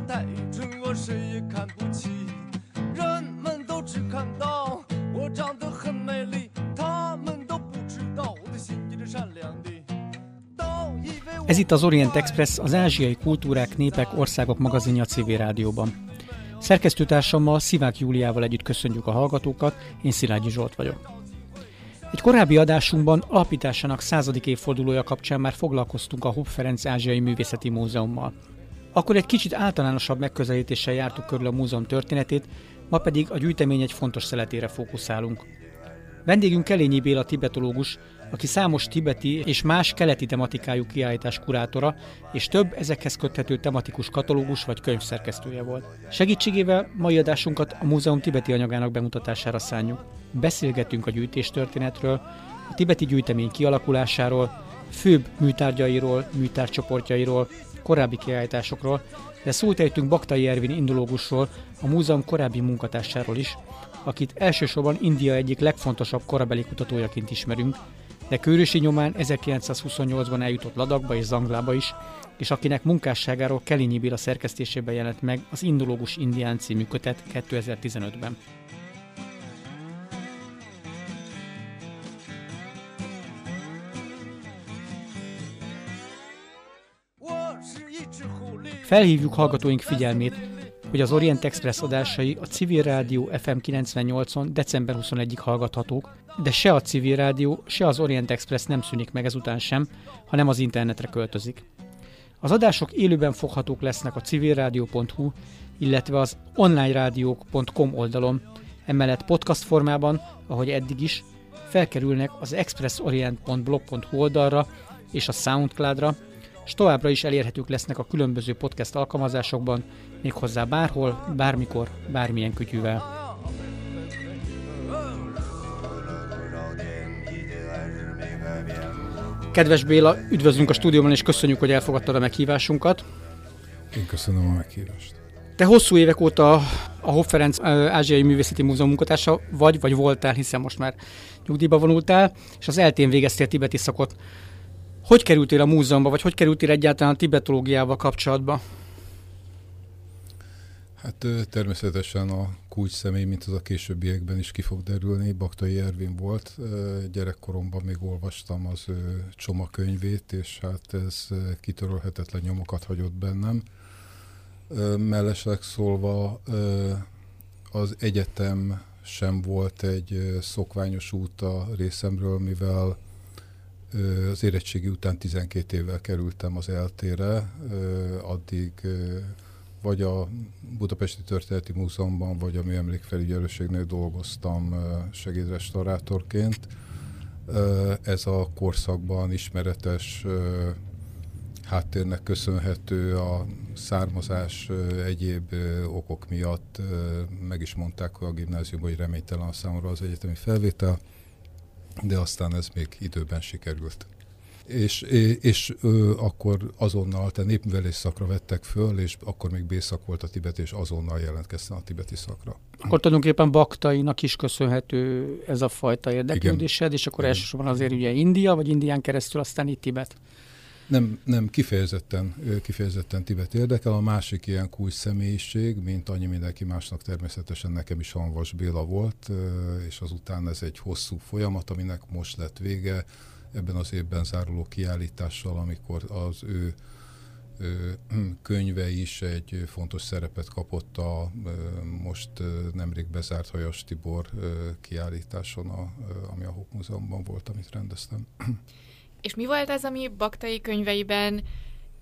太蠢，我谁也看不起。人们都只看到我长得很美丽，他们都不知道我的心地是善良的。都以为我 Ez itt az Orient Express, az ázsiai kultúrák, népek, országok magazinja a civil rádióban. Szerkesztőtársammal Szivák Júliával együtt köszönjük a hallgatókat, én Szilágyi Zsolt vagyok. Egy korábbi adásunkban alapításának századik évfordulója kapcsán már foglalkoztunk a Hopp Ferenc Ázsiai Művészeti Múzeummal. Akkor egy kicsit általánosabb megközelítéssel jártuk körül a múzeum történetét, ma pedig a gyűjtemény egy fontos szeletére fókuszálunk. Vendégünk Kelényi Béla tibetológus, aki számos tibeti és más keleti tematikájú kiállítás kurátora, és több ezekhez köthető tematikus katalógus vagy könyvszerkesztője volt. Segítségével mai adásunkat a múzeum tibeti anyagának bemutatására szánjuk. Beszélgetünk a gyűjtéstörténetről, a tibeti gyűjtemény kialakulásáról, főbb műtárgyairól, műtárcsoportjairól, korábbi kiállításokról, de szót ejtünk Baktai Ervin indológusról, a múzeum korábbi munkatársáról is, akit elsősorban India egyik legfontosabb korabeli kutatójaként ismerünk, de Kőrösi nyomán 1928-ban eljutott Ladakba és Zanglába is, és akinek munkásságáról Kelinyi Béla szerkesztésében jelent meg az Indológus Indián című kötet 2015-ben. Felhívjuk hallgatóink figyelmét, hogy az Orient Express adásai a Civil Rádió FM 98-on december 21-ig hallgathatók, de se a Civil Rádió, se az Orient Express nem szűnik meg ezután sem, hanem az internetre költözik. Az adások élőben foghatók lesznek a civilradio.hu, illetve az onlinerádiók.com oldalon, emellett podcast formában, ahogy eddig is, felkerülnek az expressorient.blog.hu oldalra és a Soundcloudra, és továbbra is elérhetők lesznek a különböző podcast alkalmazásokban, méghozzá bárhol, bármikor, bármilyen kütyűvel. Kedves Béla, üdvözlünk a stúdióban, és köszönjük, hogy elfogadtad a meghívásunkat. Én köszönöm a meghívást. Te hosszú évek óta a Hopp Ferenc Ázsiai Művészeti Múzeum munkatársa vagy, vagy voltál, hiszen most már nyugdíjba vonultál, és az eltén végeztél tibeti szakot. Hogy kerültél a múzeumba, vagy hogy kerültél egyáltalán a tibetológiával kapcsolatba? Hát természetesen a kulcs személy, mint az a későbbiekben is ki fog derülni, Baktai Ervin volt. Gyerekkoromban még olvastam az ő csomakönyvét, és hát ez kitörölhetetlen nyomokat hagyott bennem. Mellesleg szólva az egyetem sem volt egy szokványos út a részemről, mivel az érettségi után 12 évvel kerültem az eltére, addig vagy a Budapesti Történeti Múzeumban, vagy a Műemlékfelügyelőségnél dolgoztam segédrestaurátorként. Ez a korszakban ismeretes háttérnek köszönhető a származás egyéb okok miatt. Meg is mondták a gimnáziumban, hogy reménytelen a számomra az egyetemi felvétel, de aztán ez még időben sikerült és, és ö, akkor azonnal, te népművelés szakra vettek föl, és akkor még B-szak volt a tibet, és azonnal jelentkeztem a tibeti szakra. Akkor tulajdonképpen Baktainak is köszönhető ez a fajta érdeklődésed, és akkor Igen. elsősorban azért ugye India, vagy Indián keresztül aztán itt Tibet. Nem, nem kifejezetten, kifejezetten Tibet érdekel. A másik ilyen kulcs személyiség, mint annyi mindenki másnak természetesen nekem is Hanvas Béla volt, és azután ez egy hosszú folyamat, aminek most lett vége, ebben az évben záruló kiállítással, amikor az ő könyve is egy fontos szerepet kapott a most nemrég bezárt Hajas Tibor kiállításon, a, ami a Hopp Múzeumban volt, amit rendeztem. És mi volt az, ami Baktai könyveiben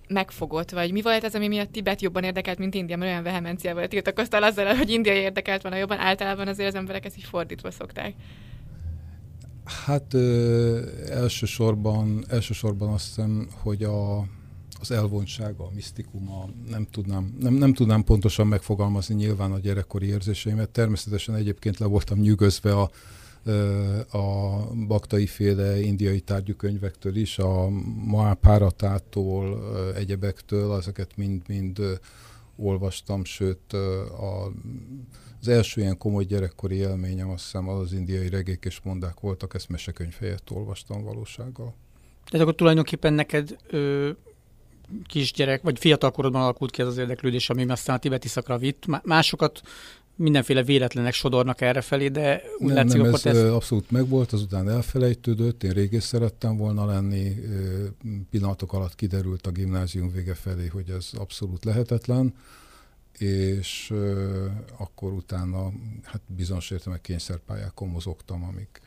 megfogott, vagy mi volt az, ami miatt Tibet jobban érdekelt, mint India, mert olyan vehemenciával tiltakoztál azzal, hogy India érdekelt volna jobban, általában azért az emberek ezt így fordítva szokták. Hát ö, elsősorban, elsősorban azt hiszem, hogy a, az elvontsága, a misztikuma, nem tudnám, nem, nem tudnám pontosan megfogalmazni nyilván a gyerekkori érzéseimet. Természetesen egyébként le voltam nyűgözve a, a baktai féle indiai tárgyú is, a Mahápáratától, egyebektől, ezeket mind-mind olvastam, sőt a az első ilyen komoly gyerekkori élményem azt hiszem az, az indiai regék és mondák voltak, ezt mesekönyv helyett olvastam valósággal. Tehát akkor tulajdonképpen neked ö, kisgyerek, vagy fiatalkorodban alakult ki ez az érdeklődés, ami aztán a tibeti szakra vitt. Másokat mindenféle véletlenek sodornak erre felé, de úgy nem, látszik, nem, akkor ez ez... abszolút megvolt, azután elfelejtődött, én régész szerettem volna lenni, pillanatok alatt kiderült a gimnázium vége felé, hogy ez abszolút lehetetlen, és akkor utána hát bizonyos értelmek kényszerpályákon mozogtam, amik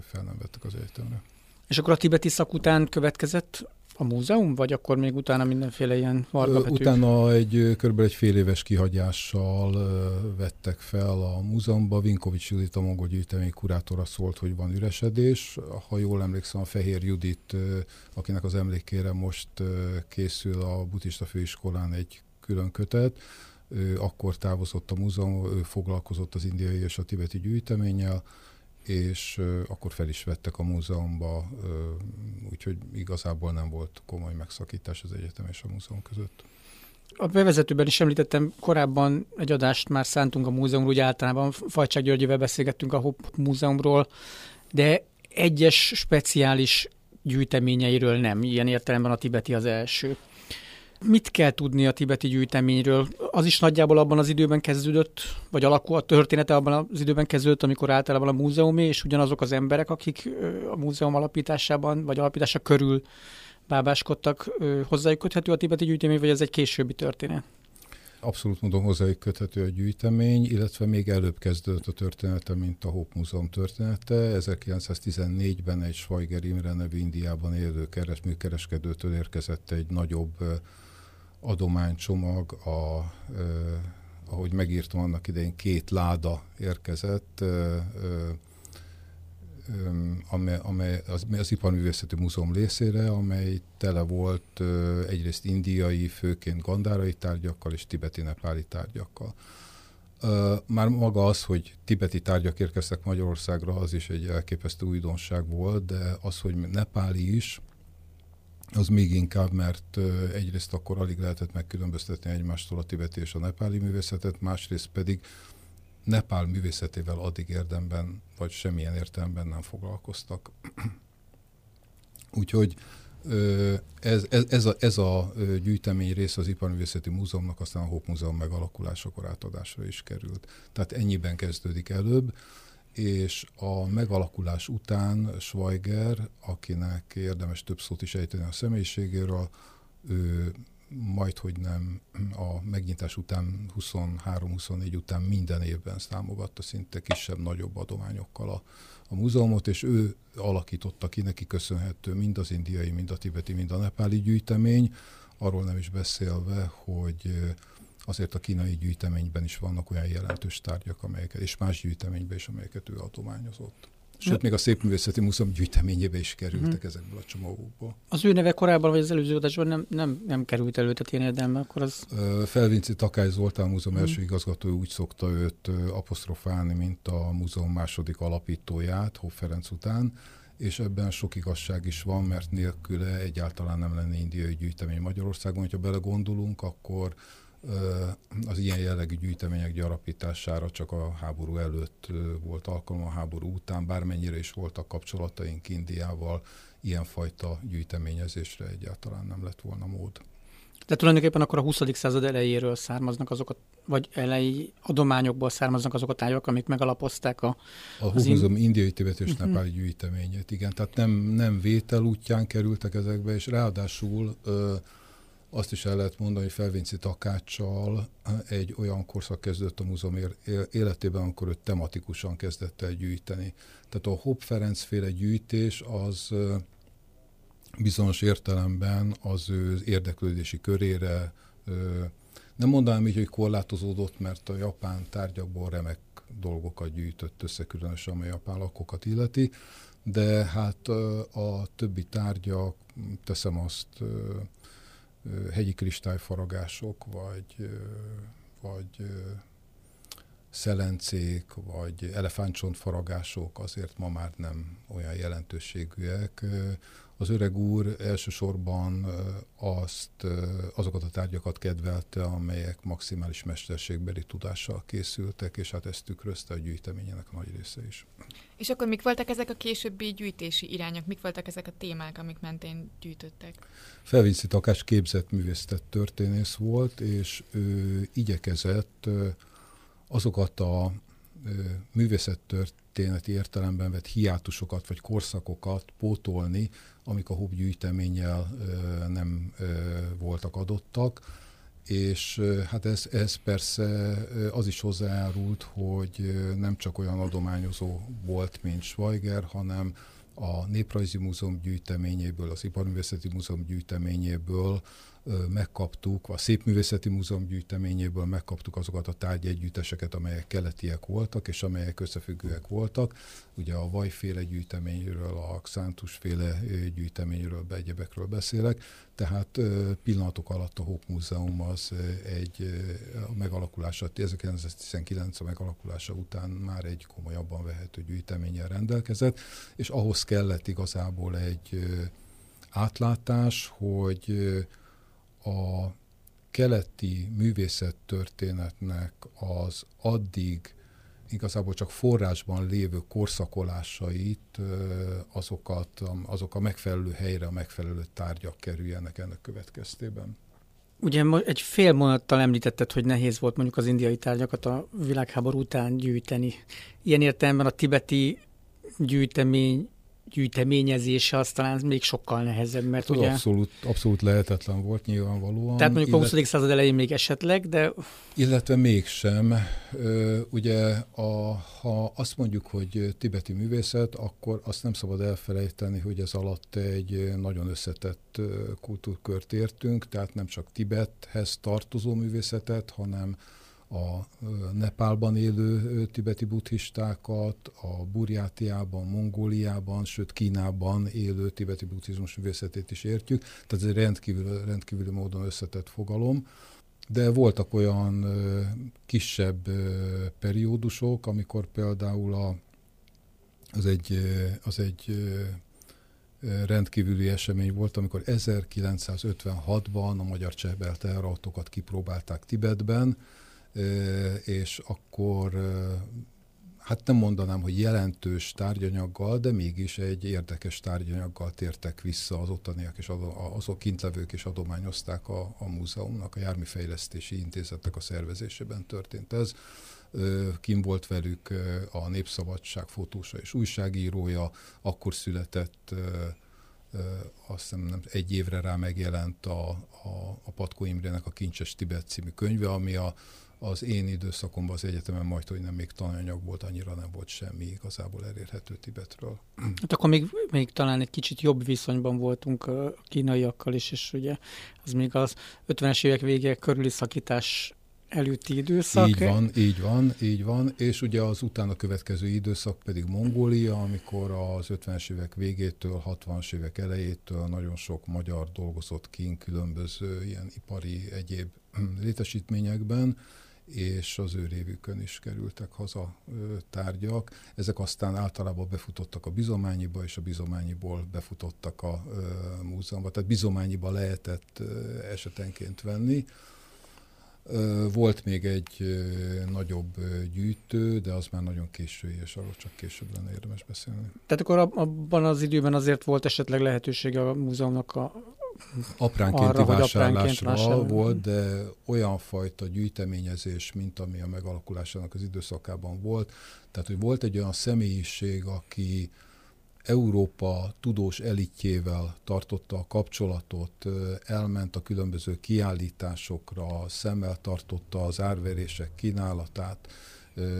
fel nem vettek az egyetemre. És akkor a tibeti szak után következett a múzeum, vagy akkor még utána mindenféle ilyen varga Utána egy kb. egy fél éves kihagyással vettek fel a múzeumba. Vinkovics Judit, a mongol gyűjtemény kurátora szólt, hogy van üresedés. Ha jól emlékszem, a Fehér Judit, akinek az emlékére most készül a buddhista főiskolán egy külön kötet, ő akkor távozott a múzeum, ő foglalkozott az indiai és a tibeti gyűjteménnyel, és akkor fel is vettek a múzeumba, úgyhogy igazából nem volt komoly megszakítás az egyetem és a múzeum között. A bevezetőben is említettem, korábban egy adást már szántunk a múzeumról, úgy általában Fajcsák Györgyével beszélgettünk a Hopp Múzeumról, de egyes speciális gyűjteményeiről nem, ilyen értelemben a tibeti az első. Mit kell tudni a tibeti gyűjteményről? Az is nagyjából abban az időben kezdődött, vagy alakul a története abban az időben kezdődött, amikor általában a múzeumé, és ugyanazok az emberek, akik a múzeum alapításában, vagy alapítása körül bábáskodtak, hozzájuk köthető a tibeti gyűjtemény, vagy ez egy későbbi történet? Abszolút módon hozzájuk köthető a gyűjtemény, illetve még előbb kezdődött a története, mint a Hope Múzeum története. 1914-ben egy Schweiger Imre nevű Indiában élő keres, műkereskedőtől érkezett egy nagyobb adománycsomag, a, eh, ahogy megírtam annak idején, két láda érkezett, eh, amely, amely az, az Iparművészeti Múzeum részére, amely tele volt egyrészt indiai, főként gandárai tárgyakkal és tibeti-nepáli tárgyakkal. Már maga az, hogy tibeti tárgyak érkeztek Magyarországra, az is egy elképesztő újdonság volt, de az, hogy nepáli is, az még inkább, mert egyrészt akkor alig lehetett megkülönböztetni egymástól a tibeti és a nepáli művészetet, másrészt pedig Nepál művészetével addig érdemben, vagy semmilyen értelemben nem foglalkoztak. Úgyhogy ez, ez, ez, a, ez a gyűjtemény része az Iparművészeti Múzeumnak, aztán a Hope Múzeum megalakulásakor átadásra is került. Tehát ennyiben kezdődik előbb, és a megalakulás után Schweiger, akinek érdemes több szót is ejteni a személyiségéről, ő majd, hogy nem a megnyitás után, 23-24 után minden évben számogatta szinte kisebb-nagyobb adományokkal a, a múzeumot, és ő alakította ki, neki köszönhető mind az indiai, mind a tibeti, mind a nepáli gyűjtemény, arról nem is beszélve, hogy azért a kínai gyűjteményben is vannak olyan jelentős tárgyak, amelyeket, és más gyűjteményben is, amelyeket ő adományozott. Sőt, még a Szépművészeti Múzeum gyűjteményébe is kerültek hmm. ezekből a csomagokból. Az ő neve korábban, vagy az előző adásban nem, nem, nem került elő, tehát ilyen érdemben, akkor az... Felvinci Takály Zoltán múzeum hmm. első igazgató úgy szokta őt apostrofálni, mint a múzeum második alapítóját, Hoff Ferenc után, és ebben sok igazság is van, mert nélküle egyáltalán nem lenne indiai gyűjtemény Magyarországon. Hogyha belegondolunk, akkor az ilyen jellegű gyűjtemények gyarapítására csak a háború előtt volt alkalom, a háború után, bármennyire is voltak kapcsolataink Indiával, ilyenfajta gyűjteményezésre egyáltalán nem lett volna mód. De tulajdonképpen akkor a 20. század elejéről származnak azok a, vagy elejé adományokból származnak azok a tájak, amik megalapozták a... A Húzom in... indiai tibet és uh-huh. nepáli gyűjteményét, igen. Tehát nem, nem vétel útján kerültek ezekbe, és ráadásul ö, azt is el lehet mondani, hogy Felvinci Takáccsal egy olyan korszak kezdődött a múzeum életében, amikor ő tematikusan kezdett el gyűjteni. Tehát a Hopp Ferenc féle gyűjtés az bizonyos értelemben az ő érdeklődési körére nem mondanám így, hogy korlátozódott, mert a japán tárgyakból remek dolgokat gyűjtött össze, különösen amely japán lakokat illeti, de hát a többi tárgyak, teszem azt, hegyi kristályfaragások, vagy, vagy szelencék vagy elefántcsontfaragások azért ma már nem olyan jelentőségűek. Az öreg úr elsősorban azt, azokat a tárgyakat kedvelte, amelyek maximális mesterségbeli tudással készültek, és hát ezt tükrözte a gyűjteményének a nagy része is. És akkor mik voltak ezek a későbbi gyűjtési irányok? Mik voltak ezek a témák, amik mentén gyűjtöttek? Felvinci Takás képzett művészet történész volt, és ő igyekezett azokat a művészettörténeti értelemben vett hiátusokat vagy korszakokat pótolni, amik a Hobb gyűjteménnyel nem voltak adottak, és hát ez, ez persze az is hozzájárult, hogy nem csak olyan adományozó volt, mint Schweiger, hanem a Néprajzi Múzeum gyűjteményéből, az Iparművészeti Múzeum gyűjteményéből megkaptuk, a Szépművészeti Múzeum gyűjteményéből megkaptuk azokat a tárgyegyütteseket, amelyek keletiek voltak, és amelyek összefüggőek voltak. Ugye a Vajféle gyűjteményről, a Xántusféle gyűjteményről, egyebekről beszélek, tehát pillanatok alatt a Hope Múzeum az egy a megalakulása, 1919 a megalakulása után már egy komolyabban vehető gyűjteménnyel rendelkezett, és ahhoz kellett igazából egy átlátás, hogy a keleti művészettörténetnek az addig igazából csak forrásban lévő korszakolásait, azokat, azok a megfelelő helyre, a megfelelő tárgyak kerüljenek ennek következtében. Ugye egy fél mondattal említetted, hogy nehéz volt mondjuk az indiai tárgyakat a világháború után gyűjteni. Ilyen értelemben a tibeti gyűjtemény gyűjteményezése az talán még sokkal nehezebb, mert hát, ugye... Abszolút, abszolút lehetetlen volt nyilvánvalóan. Tehát mondjuk a 20. század elején még esetleg, de... Illetve mégsem. Ugye a, ha azt mondjuk, hogy tibeti művészet, akkor azt nem szabad elfelejteni, hogy ez alatt egy nagyon összetett kultúrkört értünk, tehát nem csak Tibethez tartozó művészetet, hanem a Nepálban élő tibeti buddhistákat, a Burjátiában, Mongóliában, sőt Kínában élő tibeti buddhizmus művészetét is értjük. Tehát ez egy rendkívül, rendkívüli módon összetett fogalom. De voltak olyan kisebb periódusok, amikor például a, az egy, az egy rendkívüli esemény volt, amikor 1956-ban a magyar csehbel teherautókat kipróbálták Tibetben, és akkor hát nem mondanám, hogy jelentős tárgyanyaggal, de mégis egy érdekes tárgyanyaggal tértek vissza az ottaniak, és azok kintlevők is adományozták a, a múzeumnak, a Járműfejlesztési Intézetnek a szervezésében történt ez. Kim volt velük a Népszabadság fotósa és újságírója, akkor született azt hiszem nem, egy évre rá megjelent a, a, a Patkó Imrének a Kincses Tibet című könyve, ami a, az én időszakomban az egyetemen majd, hogy nem még tananyag volt, annyira nem volt semmi igazából elérhető Tibetről. Hát akkor még, még talán egy kicsit jobb viszonyban voltunk a kínaiakkal is, és ugye az még az 50-es évek vége körüli szakítás előtti időszak. Így van, így van, így van, és ugye az utána következő időszak pedig Mongólia, amikor az 50-es évek végétől, 60-as évek elejétől nagyon sok magyar dolgozott kint különböző ilyen ipari egyéb létesítményekben, és az ő révükön is kerültek haza tárgyak. Ezek aztán általában befutottak a bizományiba, és a bizományiból befutottak a múzeumba. Tehát bizományiba lehetett esetenként venni. Volt még egy nagyobb gyűjtő, de az már nagyon késői, és arról csak később lenne érdemes beszélni. Tehát akkor abban az időben azért volt esetleg lehetősége a múzeumnak a apránkénti arra, vásárlásra apránként volt, de olyan fajta gyűjteményezés, mint ami a megalakulásának az időszakában volt. Tehát, hogy volt egy olyan személyiség, aki Európa tudós elitjével tartotta a kapcsolatot, elment a különböző kiállításokra, szemmel tartotta az árverések kínálatát,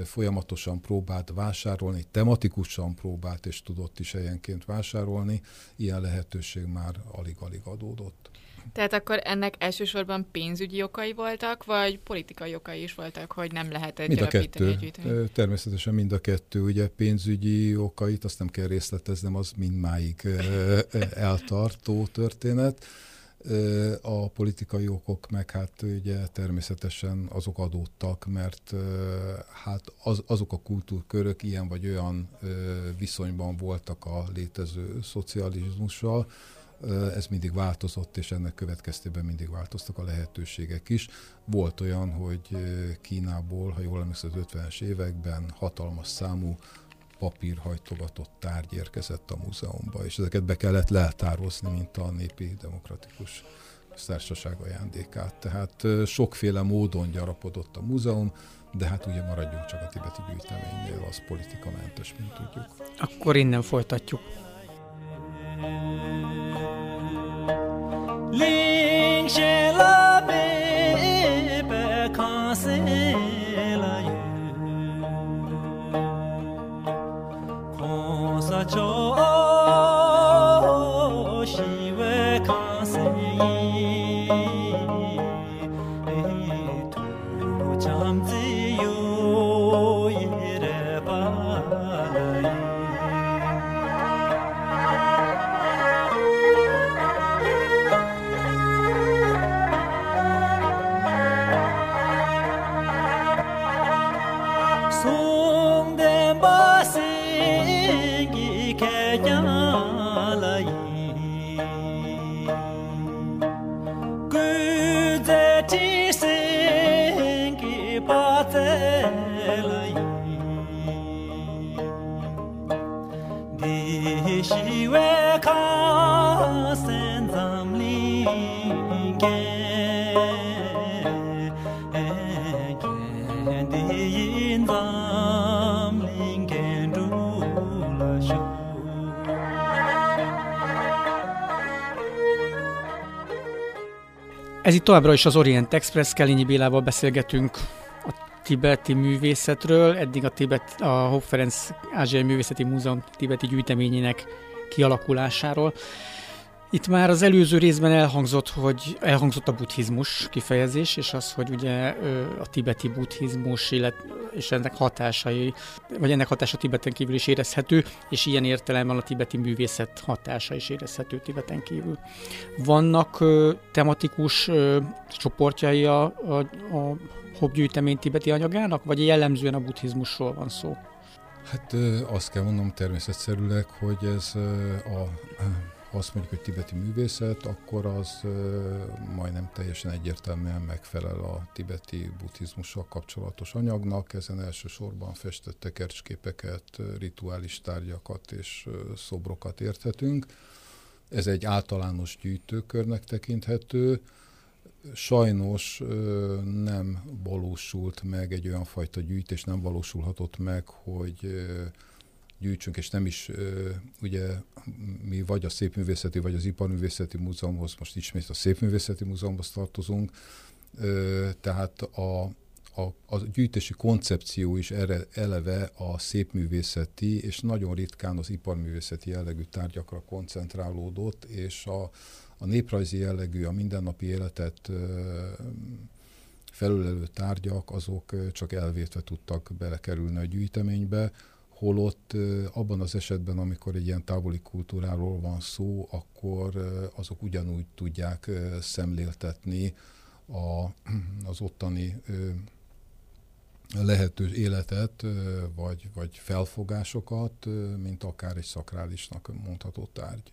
folyamatosan próbált vásárolni, tematikusan próbált és tudott is helyenként vásárolni, ilyen lehetőség már alig-alig adódott. Tehát akkor ennek elsősorban pénzügyi okai voltak, vagy politikai okai is voltak, hogy nem lehetett mind a kettő. Természetesen mind a kettő. Ugye pénzügyi okait, azt nem kell részleteznem, az mindmáig eltartó történet A politikai okok meg hát ugye természetesen azok adódtak, mert hát az, azok a kultúrkörök ilyen vagy olyan viszonyban voltak a létező szocializmussal, ez mindig változott, és ennek következtében mindig változtak a lehetőségek is. Volt olyan, hogy Kínából, ha jól emlékszem, az 50-es években hatalmas számú papírhajtogatott tárgy érkezett a múzeumba, és ezeket be kellett leltározni, mint a népi demokratikus társaság ajándékát. Tehát sokféle módon gyarapodott a múzeum, de hát ugye maradjunk csak a tibeti gyűjteménynél, az politikamentes, mint tudjuk. Akkor innen folytatjuk. Ling la be be 舟 cho Ez itt továbbra is az Orient Express, Kelényi Bélával beszélgetünk tibeti művészetről, eddig a, Tibet, a Hopp Ferenc Ázsiai Művészeti Múzeum tibeti gyűjteményének kialakulásáról. Itt már az előző részben elhangzott, hogy elhangzott a buddhizmus kifejezés, és az, hogy ugye a tibeti buddhizmus, és ennek hatásai, vagy ennek hatása Tibeten kívül is érezhető, és ilyen értelemben a tibeti művészet hatása is érezhető Tibeten kívül. Vannak tematikus csoportjai a, a, a hobgyűjtemény tibeti anyagának, vagy jellemzően a buddhizmusról van szó? Hát azt kell mondom természetszerűleg, hogy ez a azt mondjuk, hogy tibeti művészet, akkor az majdnem teljesen egyértelműen megfelel a tibeti buddhizmussal kapcsolatos anyagnak. Ezen elsősorban festett tekercsképeket, rituális tárgyakat és szobrokat érthetünk. Ez egy általános gyűjtőkörnek tekinthető, sajnos nem valósult meg egy olyan fajta gyűjtés, nem valósulhatott meg, hogy gyűjtsünk, és nem is ugye mi vagy a Szépművészeti, vagy az Iparművészeti Múzeumhoz, most ismét a Szépművészeti Múzeumhoz tartozunk, tehát a, a, a gyűjtési koncepció is erre eleve a szépművészeti és nagyon ritkán az iparművészeti jellegű tárgyakra koncentrálódott, és a, a néprajzi jellegű, a mindennapi életet felülelő tárgyak, azok csak elvétve tudtak belekerülni a gyűjteménybe, holott abban az esetben, amikor egy ilyen távoli kultúráról van szó, akkor azok ugyanúgy tudják szemléltetni a, az ottani lehető életet, vagy, vagy felfogásokat, mint akár egy szakrálisnak mondható tárgy.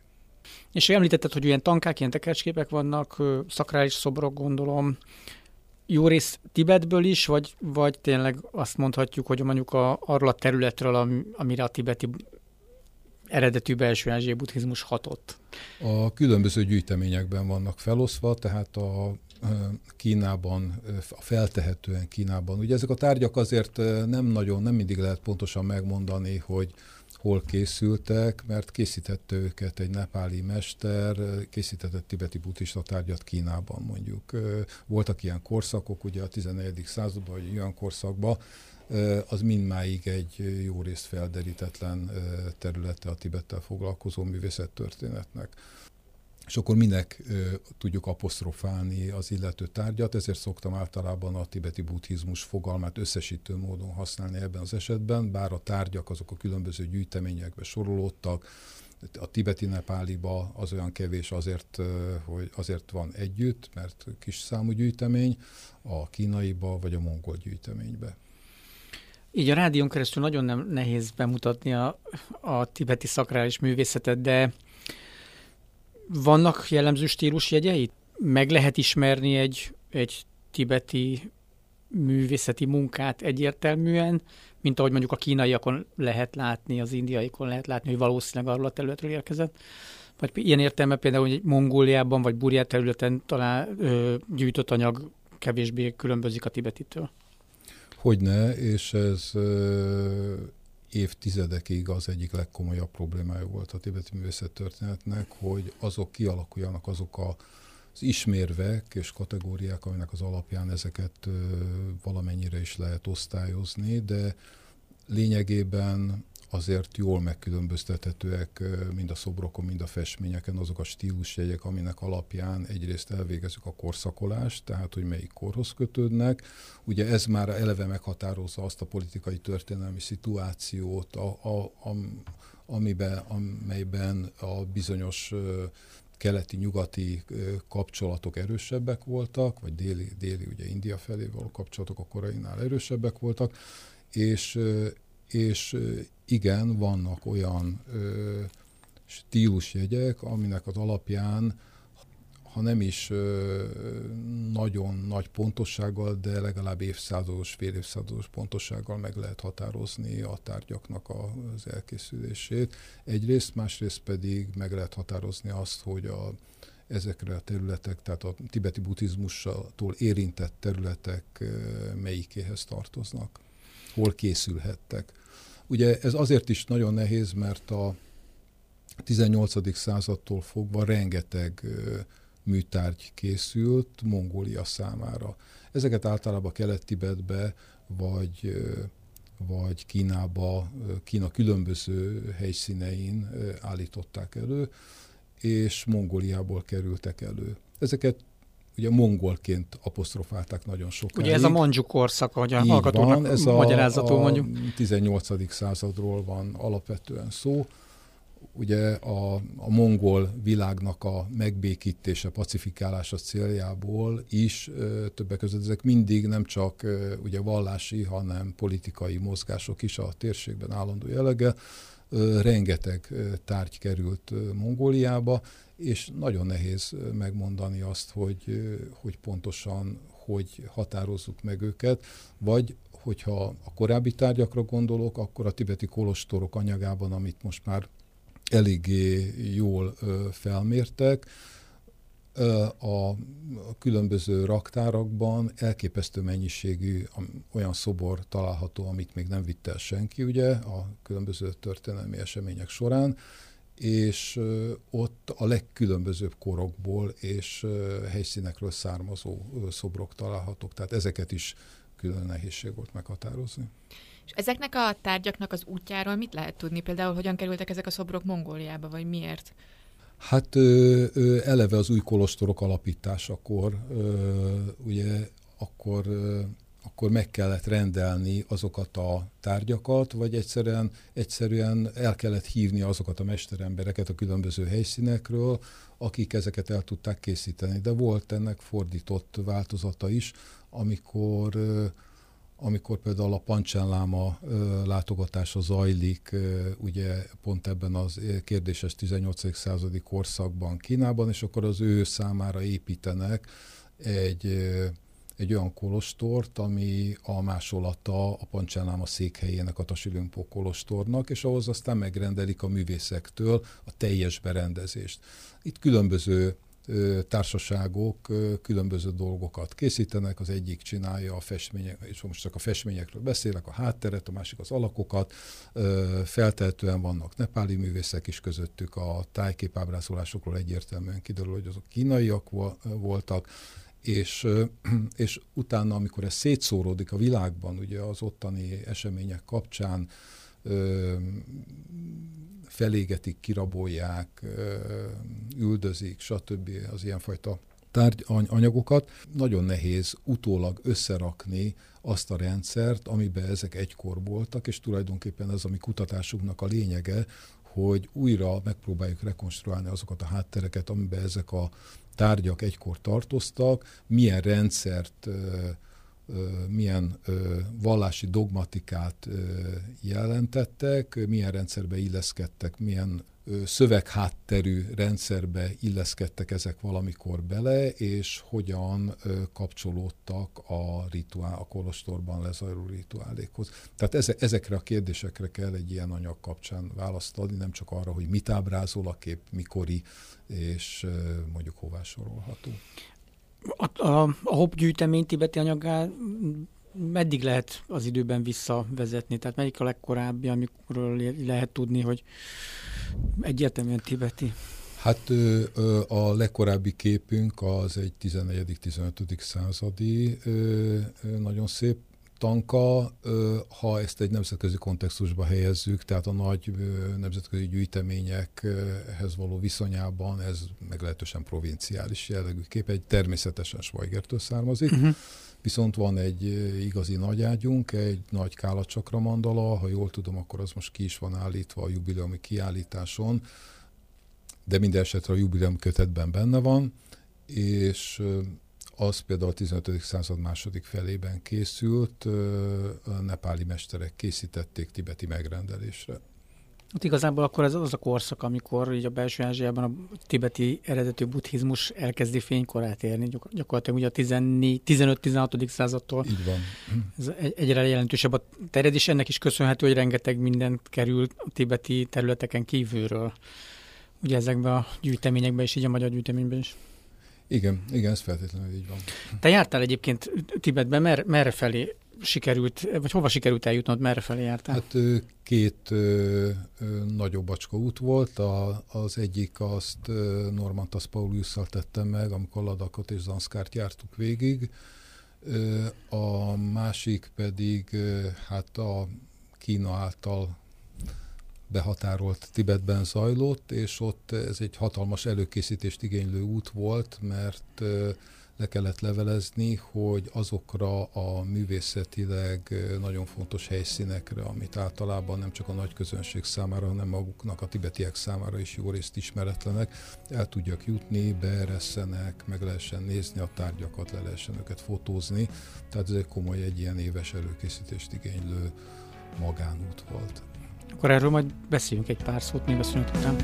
És említetted, hogy ilyen tankák, ilyen tekercsképek vannak, szakrális szobrok gondolom, jó rész Tibetből is, vagy, vagy tényleg azt mondhatjuk, hogy mondjuk a, arról a területről, amire a tibeti eredetű belső ázsiai buddhizmus hatott? A különböző gyűjteményekben vannak feloszva, tehát a Kínában, feltehetően Kínában. Ugye ezek a tárgyak azért nem nagyon, nem mindig lehet pontosan megmondani, hogy hol készültek, mert készítette őket egy nepáli mester, készítette tibeti buddhista tárgyat Kínában mondjuk. Voltak ilyen korszakok, ugye a 14. században, vagy olyan korszakban, az mindmáig egy jó részt felderítetlen területe a Tibettel foglalkozó művészettörténetnek. És akkor minek ö, tudjuk apostrofálni az illető tárgyat, ezért szoktam általában a tibeti buddhizmus fogalmát összesítő módon használni ebben az esetben, bár a tárgyak azok a különböző gyűjteményekbe sorolódtak, a tibeti nepáliba az olyan kevés azért, hogy azért van együtt, mert kis számú gyűjtemény, a kínaiba vagy a mongol gyűjteménybe. Így a rádión keresztül nagyon nem nehéz bemutatni a, a tibeti szakrális művészetet, de vannak jellemző stílusjegyei? Meg lehet ismerni egy, egy tibeti művészeti munkát egyértelműen, mint ahogy mondjuk a kínaiakon lehet látni, az indiaikon lehet látni, hogy valószínűleg arról a területről érkezett. Vagy ilyen értelme például, hogy Mongóliában vagy Burját területen talán ö, gyűjtött anyag kevésbé különbözik a tibetitől. Hogyne, és ez ö, évtizedekig az egyik legkomolyabb problémája volt a tibeti művészet történetnek, hogy azok kialakuljanak azok a az ismérvek és kategóriák, aminek az alapján ezeket valamennyire is lehet osztályozni, de lényegében azért jól megkülönböztethetőek mind a szobrokon, mind a festményeken azok a stílusjegyek, aminek alapján egyrészt elvégezzük a korszakolást, tehát hogy melyik korhoz kötődnek. Ugye ez már eleve meghatározza azt a politikai történelmi szituációt, a, a, a, amiben, amelyben a bizonyos keleti-nyugati kapcsolatok erősebbek voltak, vagy déli, déli ugye India felé való kapcsolatok a korainál erősebbek voltak, és, és igen, vannak olyan stílusjegyek, aminek az alapján ha nem is ö, nagyon nagy pontossággal, de legalább évszázados, fél évszázados pontossággal meg lehet határozni a tárgyaknak az elkészülését. Egyrészt, másrészt pedig meg lehet határozni azt, hogy a, ezekre a területek, tehát a tibeti buddhizmustól érintett területek melyikéhez tartoznak, hol készülhettek. Ugye ez azért is nagyon nehéz, mert a 18. századtól fogva rengeteg műtárgy készült Mongólia számára. Ezeket általában Kelet-Tibetbe vagy, vagy Kínába, Kína különböző helyszínein állították elő, és Mongóliából kerültek elő. Ezeket ugye mongolként apostrofálták nagyon sokáig. Ugye ez a Mandzsu korszak, ahogy a hallgatónak ez a, magyarázatul mondjuk. 18. századról van alapvetően szó ugye a, a mongol világnak a megbékítése, pacifikálása céljából is többek között ezek mindig nem csak ugye vallási, hanem politikai mozgások is a térségben állandó jellege. Rengeteg tárgy került Mongóliába, és nagyon nehéz megmondani azt, hogy, hogy pontosan hogy határozzuk meg őket, vagy hogyha a korábbi tárgyakra gondolok, akkor a tibeti kolostorok anyagában, amit most már eléggé jól felmértek. A különböző raktárakban elképesztő mennyiségű olyan szobor található, amit még nem vitt el senki, ugye, a különböző történelmi események során, és ott a legkülönbözőbb korokból és helyszínekről származó szobrok találhatók, tehát ezeket is külön nehézség volt meghatározni. És ezeknek a tárgyaknak az útjáról mit lehet tudni? Például hogyan kerültek ezek a szobrok Mongóliába, vagy miért? Hát ö, ö, eleve az új kolostorok alapításakor, ö, ugye akkor, ö, akkor meg kellett rendelni azokat a tárgyakat, vagy egyszerűen, egyszerűen el kellett hívni azokat a mesterembereket a különböző helyszínekről, akik ezeket el tudták készíteni. De volt ennek fordított változata is, amikor ö, amikor például a Pancsánláma látogatása zajlik, ugye pont ebben az kérdéses 18. századi korszakban Kínában, és akkor az ő számára építenek egy, egy olyan kolostort, ami a másolata a Pancsánláma székhelyének, a Tasilümpó kolostornak, és ahhoz aztán megrendelik a művészektől a teljes berendezést. Itt különböző társaságok különböző dolgokat készítenek, az egyik csinálja a festmények, és most csak a festményekről beszélek, a hátteret, a másik az alakokat, feltehetően vannak nepáli művészek is közöttük, a tájképábrázolásokról egyértelműen kiderül, hogy azok kínaiak voltak, és, és utána, amikor ez szétszóródik a világban, ugye az ottani események kapcsán, felégetik, kirabolják, üldözik, stb. az ilyenfajta tárgy, anyagokat. Nagyon nehéz utólag összerakni azt a rendszert, amiben ezek egykor voltak, és tulajdonképpen ez a mi kutatásunknak a lényege, hogy újra megpróbáljuk rekonstruálni azokat a háttereket, amiben ezek a tárgyak egykor tartoztak, milyen rendszert, milyen vallási dogmatikát jelentettek, milyen rendszerbe illeszkedtek, milyen szöveghátterű rendszerbe illeszkedtek ezek valamikor bele, és hogyan kapcsolódtak a, rituál, a kolostorban lezajló rituálékhoz. Tehát ezekre a kérdésekre kell egy ilyen anyag kapcsán választ adni, nem csak arra, hogy mit ábrázol a kép, mikori, és mondjuk hová sorolható. A, a, a HOP gyűjtemény tibeti anyagá meddig lehet az időben visszavezetni? Tehát melyik a legkorábbi, amikor lehet tudni, hogy egyértelműen tibeti? Hát a legkorábbi képünk az egy 14.-15. századi nagyon szép tanka, ha ezt egy nemzetközi kontextusba helyezzük, tehát a nagy nemzetközi gyűjteményekhez való viszonyában ez meglehetősen provinciális jellegű kép, egy természetesen Schweigertől származik, uh-huh. viszont van egy igazi nagyágyunk, egy nagy kálacsakra mandala, ha jól tudom, akkor az most ki is van állítva a jubileumi kiállításon, de minden esetre a jubileum kötetben benne van, és az például a 15. század második felében készült, a nepáli mesterek készítették tibeti megrendelésre. Hát igazából akkor ez az a korszak, amikor így a belső Ázsiában a tibeti eredetű buddhizmus elkezdi fénykorát érni, gyakorlatilag ugye a 15-16. századtól. Így van. Ez egyre jelentősebb a terjedés, ennek is köszönhető, hogy rengeteg mindent került a tibeti területeken kívülről. Ugye ezekben a gyűjteményekben is, így a magyar gyűjteményben is. Igen, igen, ez feltétlenül így van. Te jártál egyébként Tibetben, mer, merre felé sikerült, vagy hova sikerült eljutnod, merre felé jártál? Hát két ö, ö, nagyobb bacska út volt, a, az egyik azt Normantas Pauliusszal tettem meg, amikor Ladakot és Zanszkárt jártuk végig, ö, a másik pedig ö, hát a Kína által behatárolt Tibetben zajlott, és ott ez egy hatalmas előkészítést igénylő út volt, mert le kellett levelezni, hogy azokra a művészetileg nagyon fontos helyszínekre, amit általában nem csak a nagy közönség számára, hanem maguknak, a tibetiek számára is jó részt ismeretlenek, el tudjak jutni, beeresszenek, meg lehessen nézni a tárgyakat, le lehessen őket fotózni. Tehát ez egy komoly, egy ilyen éves előkészítést igénylő magánút volt. Akkor erről majd beszéljünk egy pár szót még a szünet után.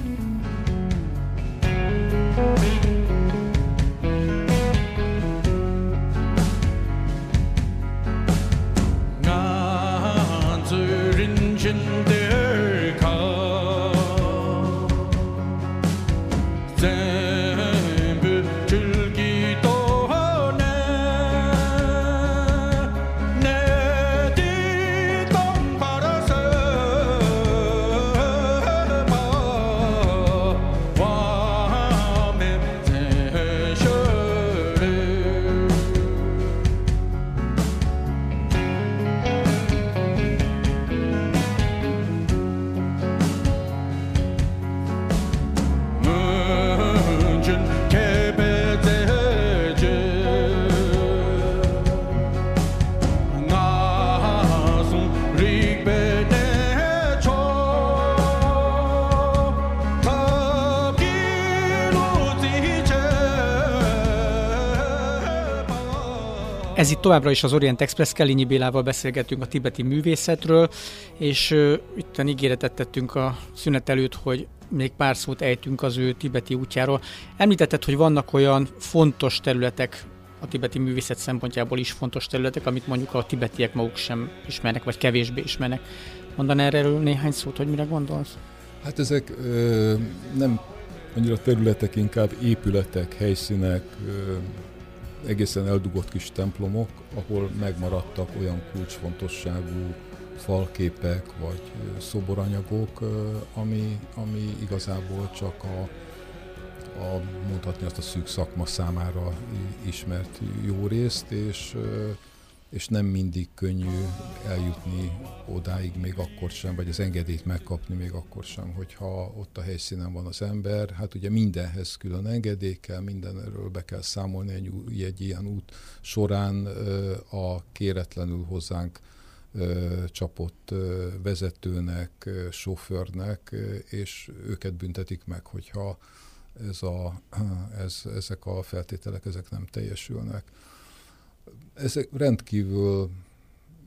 Ez itt továbbra is az Orient Express, Kellényi Bélával beszélgetünk a tibeti művészetről, és uh, itt ígéretet tettünk a szünet előtt, hogy még pár szót ejtünk az ő tibeti útjáról. Említetted, hogy vannak olyan fontos területek, a tibeti művészet szempontjából is fontos területek, amit mondjuk a tibetiek maguk sem ismernek, vagy kevésbé ismernek. Mondan erről néhány szót, hogy mire gondolsz? Hát ezek ö, nem annyira területek, inkább épületek, helyszínek, ö, egészen eldugott kis templomok, ahol megmaradtak olyan kulcsfontosságú falképek vagy szoboranyagok, ami, ami igazából csak a, a mondhatni azt a szűk szakma számára ismert jó részt, és és nem mindig könnyű eljutni odáig még akkor sem, vagy az engedélyt megkapni még akkor sem, hogyha ott a helyszínen van az ember. Hát ugye mindenhez külön engedély kell, mindenről be kell számolni egy, egy ilyen út során a kéretlenül hozzánk csapott vezetőnek, sofőrnek, és őket büntetik meg, hogyha ez a, ez, ezek a feltételek ezek nem teljesülnek. Ezek rendkívül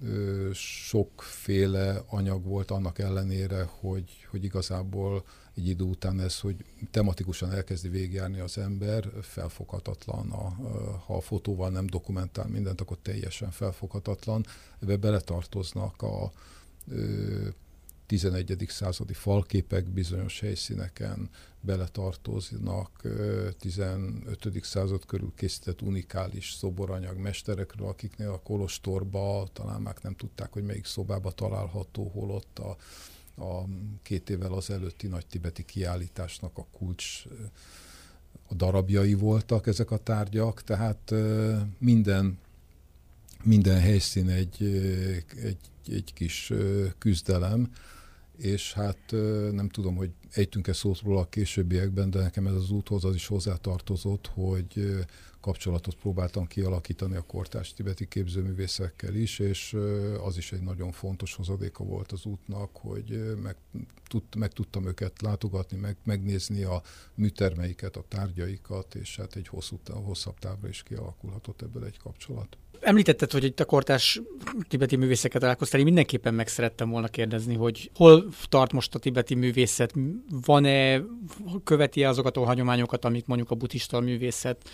ö, sokféle anyag volt annak ellenére, hogy, hogy igazából egy idő után ez, hogy tematikusan elkezdi végigjárni az ember, felfoghatatlan. A, ha a fotóval nem dokumentál mindent, akkor teljesen felfoghatatlan. Ebbe beletartoznak a ö, 11. századi falképek bizonyos helyszíneken beletartoznak 15. század körül készített unikális szoboranyag mesterekről, akiknél a kolostorba talán már nem tudták, hogy melyik szobába található, holott a, a két évvel az előtti nagy tibeti kiállításnak a kulcs a darabjai voltak ezek a tárgyak, tehát minden, minden helyszín egy, egy, egy kis küzdelem, és hát nem tudom, hogy ejtünk-e szót róla a későbbiekben, de nekem ez az úthoz az is hozzátartozott, hogy kapcsolatot próbáltam kialakítani a kortárs tibeti képzőművészekkel is, és az is egy nagyon fontos hozadéka volt az útnak, hogy meg, tud, meg tudtam őket látogatni, meg, megnézni a műtermeiket, a tárgyaikat, és hát egy hosszú, hosszabb távra is kialakulhatott ebből egy kapcsolat. Említetted, hogy itt a kortás tibeti művészeket találkoztál, én mindenképpen meg szerettem volna kérdezni, hogy hol tart most a tibeti művészet, van-e, követi-e azokat a hagyományokat, amit mondjuk a buddhista művészet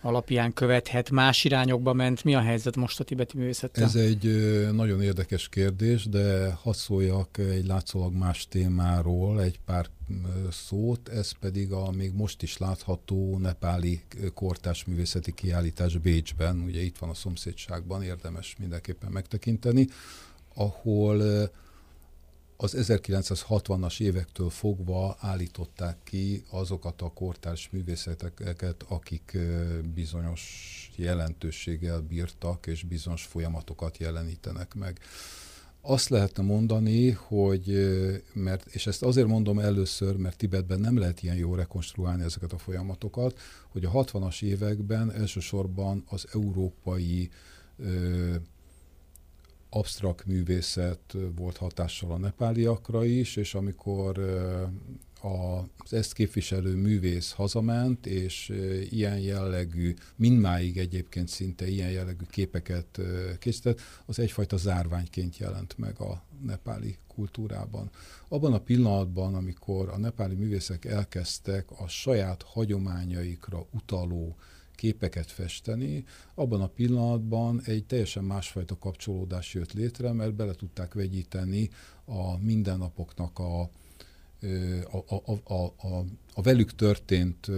alapján követhet, más irányokba ment. Mi a helyzet most a tibeti művészettel? Ez egy nagyon érdekes kérdés, de hadd szóljak egy látszólag más témáról egy pár szót, ez pedig a még most is látható nepáli kortás művészeti kiállítás Bécsben, ugye itt van a szomszédságban, érdemes mindenképpen megtekinteni, ahol az 1960-as évektől fogva állították ki azokat a kortárs művészeteket, akik bizonyos jelentőséggel bírtak, és bizonyos folyamatokat jelenítenek meg. Azt lehetne mondani, hogy, mert, és ezt azért mondom először, mert Tibetben nem lehet ilyen jó rekonstruálni ezeket a folyamatokat, hogy a 60-as években elsősorban az európai absztrakt művészet volt hatással a nepáliakra is, és amikor az ezt képviselő művész hazament, és ilyen jellegű, mindmáig egyébként szinte ilyen jellegű képeket készített, az egyfajta zárványként jelent meg a nepáli kultúrában. Abban a pillanatban, amikor a nepáli művészek elkezdtek a saját hagyományaikra utaló képeket festeni, abban a pillanatban egy teljesen másfajta kapcsolódás jött létre, mert bele tudták vegyíteni a mindennapoknak a, a, a, a, a, a velük történt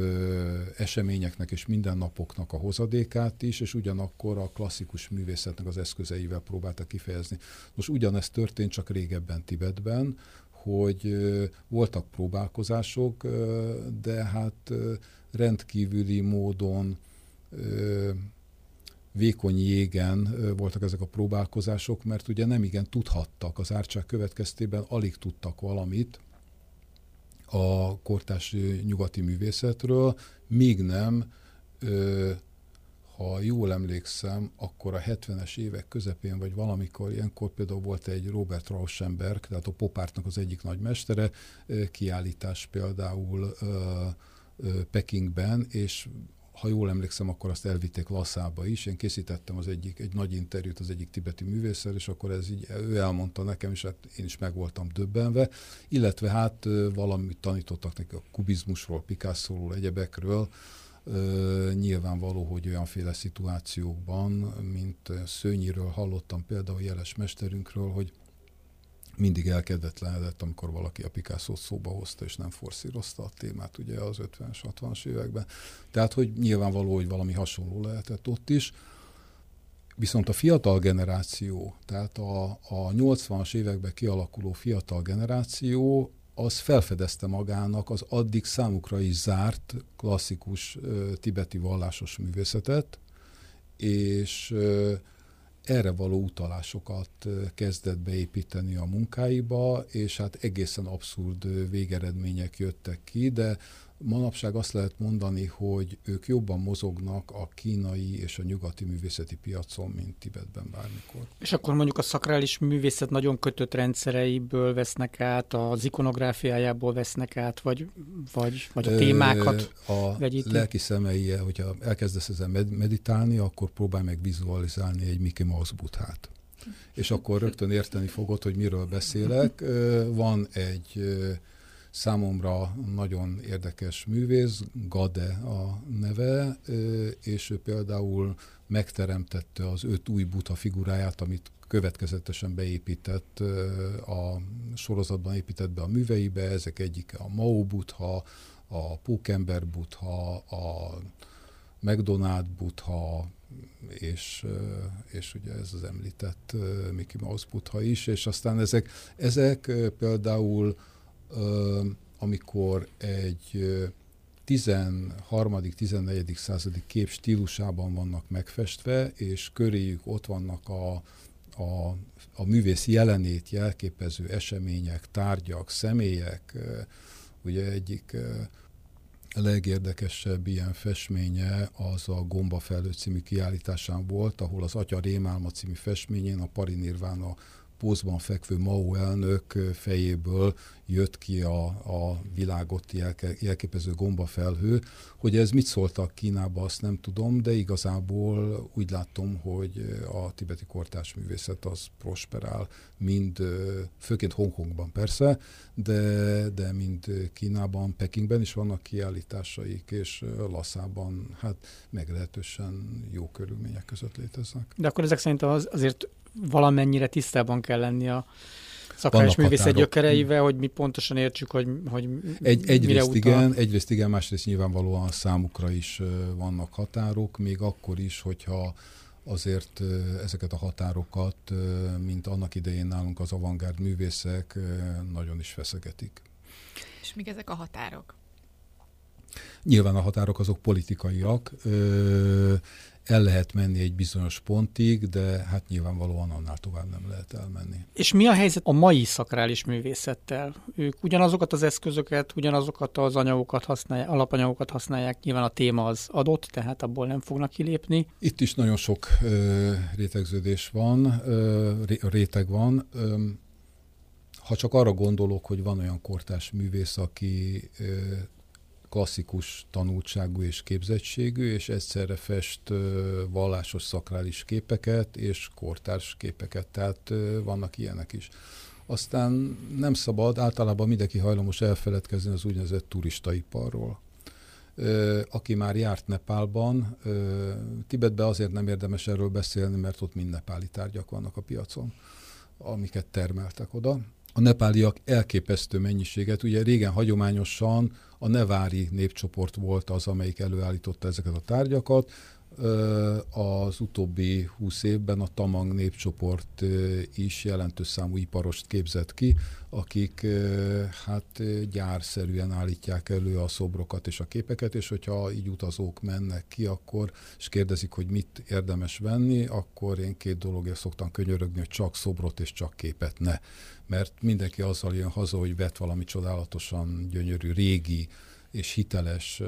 eseményeknek és mindennapoknak a hozadékát is, és ugyanakkor a klasszikus művészetnek az eszközeivel próbáltak kifejezni. Most ugyanezt történt csak régebben Tibetben, hogy voltak próbálkozások, de hát rendkívüli módon vékony jégen voltak ezek a próbálkozások, mert ugye nem igen tudhattak. Az árcsák következtében, alig tudtak valamit a kortás nyugati művészetről, míg nem, ha jól emlékszem, akkor a 70-es évek közepén, vagy valamikor, ilyenkor például volt egy Robert Rauschenberg, tehát a popártnak az egyik nagy mestere, kiállítás például Pekingben, és ha jól emlékszem, akkor azt elvitték Lasszába is. Én készítettem az egyik, egy nagy interjút az egyik tibeti művésszel, és akkor ez így, ő elmondta nekem, és hát én is meg voltam döbbenve. Illetve hát valamit tanítottak neki a kubizmusról, Picasso-ról, egyebekről, Uh, nyilvánvaló, hogy olyanféle szituációkban, mint Szőnyiről hallottam például jeles mesterünkről, hogy mindig elkedvetlenedett, amikor valaki a picasso szóba hozta, és nem forszírozta a témát ugye az 50-es, 60-as években. Tehát, hogy nyilvánvaló, hogy valami hasonló lehetett ott is. Viszont a fiatal generáció, tehát a, a 80-as években kialakuló fiatal generáció, az felfedezte magának az addig számukra is zárt klasszikus tibeti vallásos művészetet, és erre való utalásokat kezdett beépíteni a munkáiba, és hát egészen abszurd végeredmények jöttek ki, de Manapság azt lehet mondani, hogy ők jobban mozognak a kínai és a nyugati művészeti piacon, mint Tibetben bármikor. És akkor mondjuk a szakrális művészet nagyon kötött rendszereiből vesznek át, az ikonográfiájából vesznek át, vagy, vagy, vagy a témákat A vegyíti? lelki szemei, hogyha elkezdesz ezzel meditálni, akkor próbálj meg vizualizálni egy Mickey Mouse buthát. És akkor rögtön érteni fogod, hogy miről beszélek. Van egy számomra nagyon érdekes művész, Gade a neve, és ő például megteremtette az öt új buta figuráját, amit következetesen beépített a sorozatban épített be a műveibe, ezek egyike a Mao Butha, a Pókember Butha, a McDonald Butha, és, és ugye ez az említett Mickey Mouse Butha is, és aztán ezek, ezek például amikor egy 13. 14. századi kép stílusában vannak megfestve, és köréjük ott vannak a, a, a művész jelenét jelképező események, tárgyak, személyek. Ugye egyik legérdekesebb ilyen festménye az a Gombafelő című kiállításán volt, ahol az Atya Rémálma című festményén a Parinirvána pózban fekvő Mao elnök fejéből jött ki a, a világot jelke, jelképező gombafelhő. Hogy ez mit szóltak Kínába, azt nem tudom, de igazából úgy látom, hogy a tibeti kortás művészet az prosperál, mind, főként Hongkongban persze, de, de mind Kínában, Pekingben is vannak kiállításaik, és Lasszában hát meglehetősen jó körülmények között léteznek. De akkor ezek szerint az, azért valamennyire tisztában kell lenni a szakrális művészet gyökereivel, hogy mi pontosan értsük, hogy, hogy Egy, egyrészt utal. igen, egyrészt igen, másrészt nyilvánvalóan a számukra is vannak határok, még akkor is, hogyha azért ezeket a határokat, mint annak idején nálunk az avantgárd művészek nagyon is feszegetik. És mik ezek a határok? Nyilván a határok azok politikaiak el lehet menni egy bizonyos pontig, de hát nyilvánvalóan annál tovább nem lehet elmenni. És mi a helyzet a mai szakrális művészettel? Ők ugyanazokat az eszközöket, ugyanazokat az anyagokat használják, alapanyagokat használják, nyilván a téma az adott, tehát abból nem fognak kilépni. Itt is nagyon sok ö, rétegződés van, ö, réteg van. Ö, ha csak arra gondolok, hogy van olyan kortás művész, aki klasszikus tanultságú és képzettségű, és egyszerre fest vallásos szakrális képeket és kortárs képeket, tehát vannak ilyenek is. Aztán nem szabad, általában mindenki hajlamos elfeledkezni az úgynevezett turistaiparról. Aki már járt Nepálban, Tibetben azért nem érdemes erről beszélni, mert ott mind nepáli tárgyak vannak a piacon, amiket termeltek oda a nepáliak elképesztő mennyiséget. Ugye régen hagyományosan a nevári népcsoport volt az, amelyik előállította ezeket a tárgyakat. Az utóbbi húsz évben a Tamang népcsoport is jelentős számú iparost képzett ki, akik hát gyárszerűen állítják elő a szobrokat és a képeket, és hogyha így utazók mennek ki, akkor, és kérdezik, hogy mit érdemes venni, akkor én két dologért szoktam könyörögni, hogy csak szobrot és csak képet ne. Mert mindenki azzal jön haza, hogy vett valami csodálatosan gyönyörű, régi és hiteles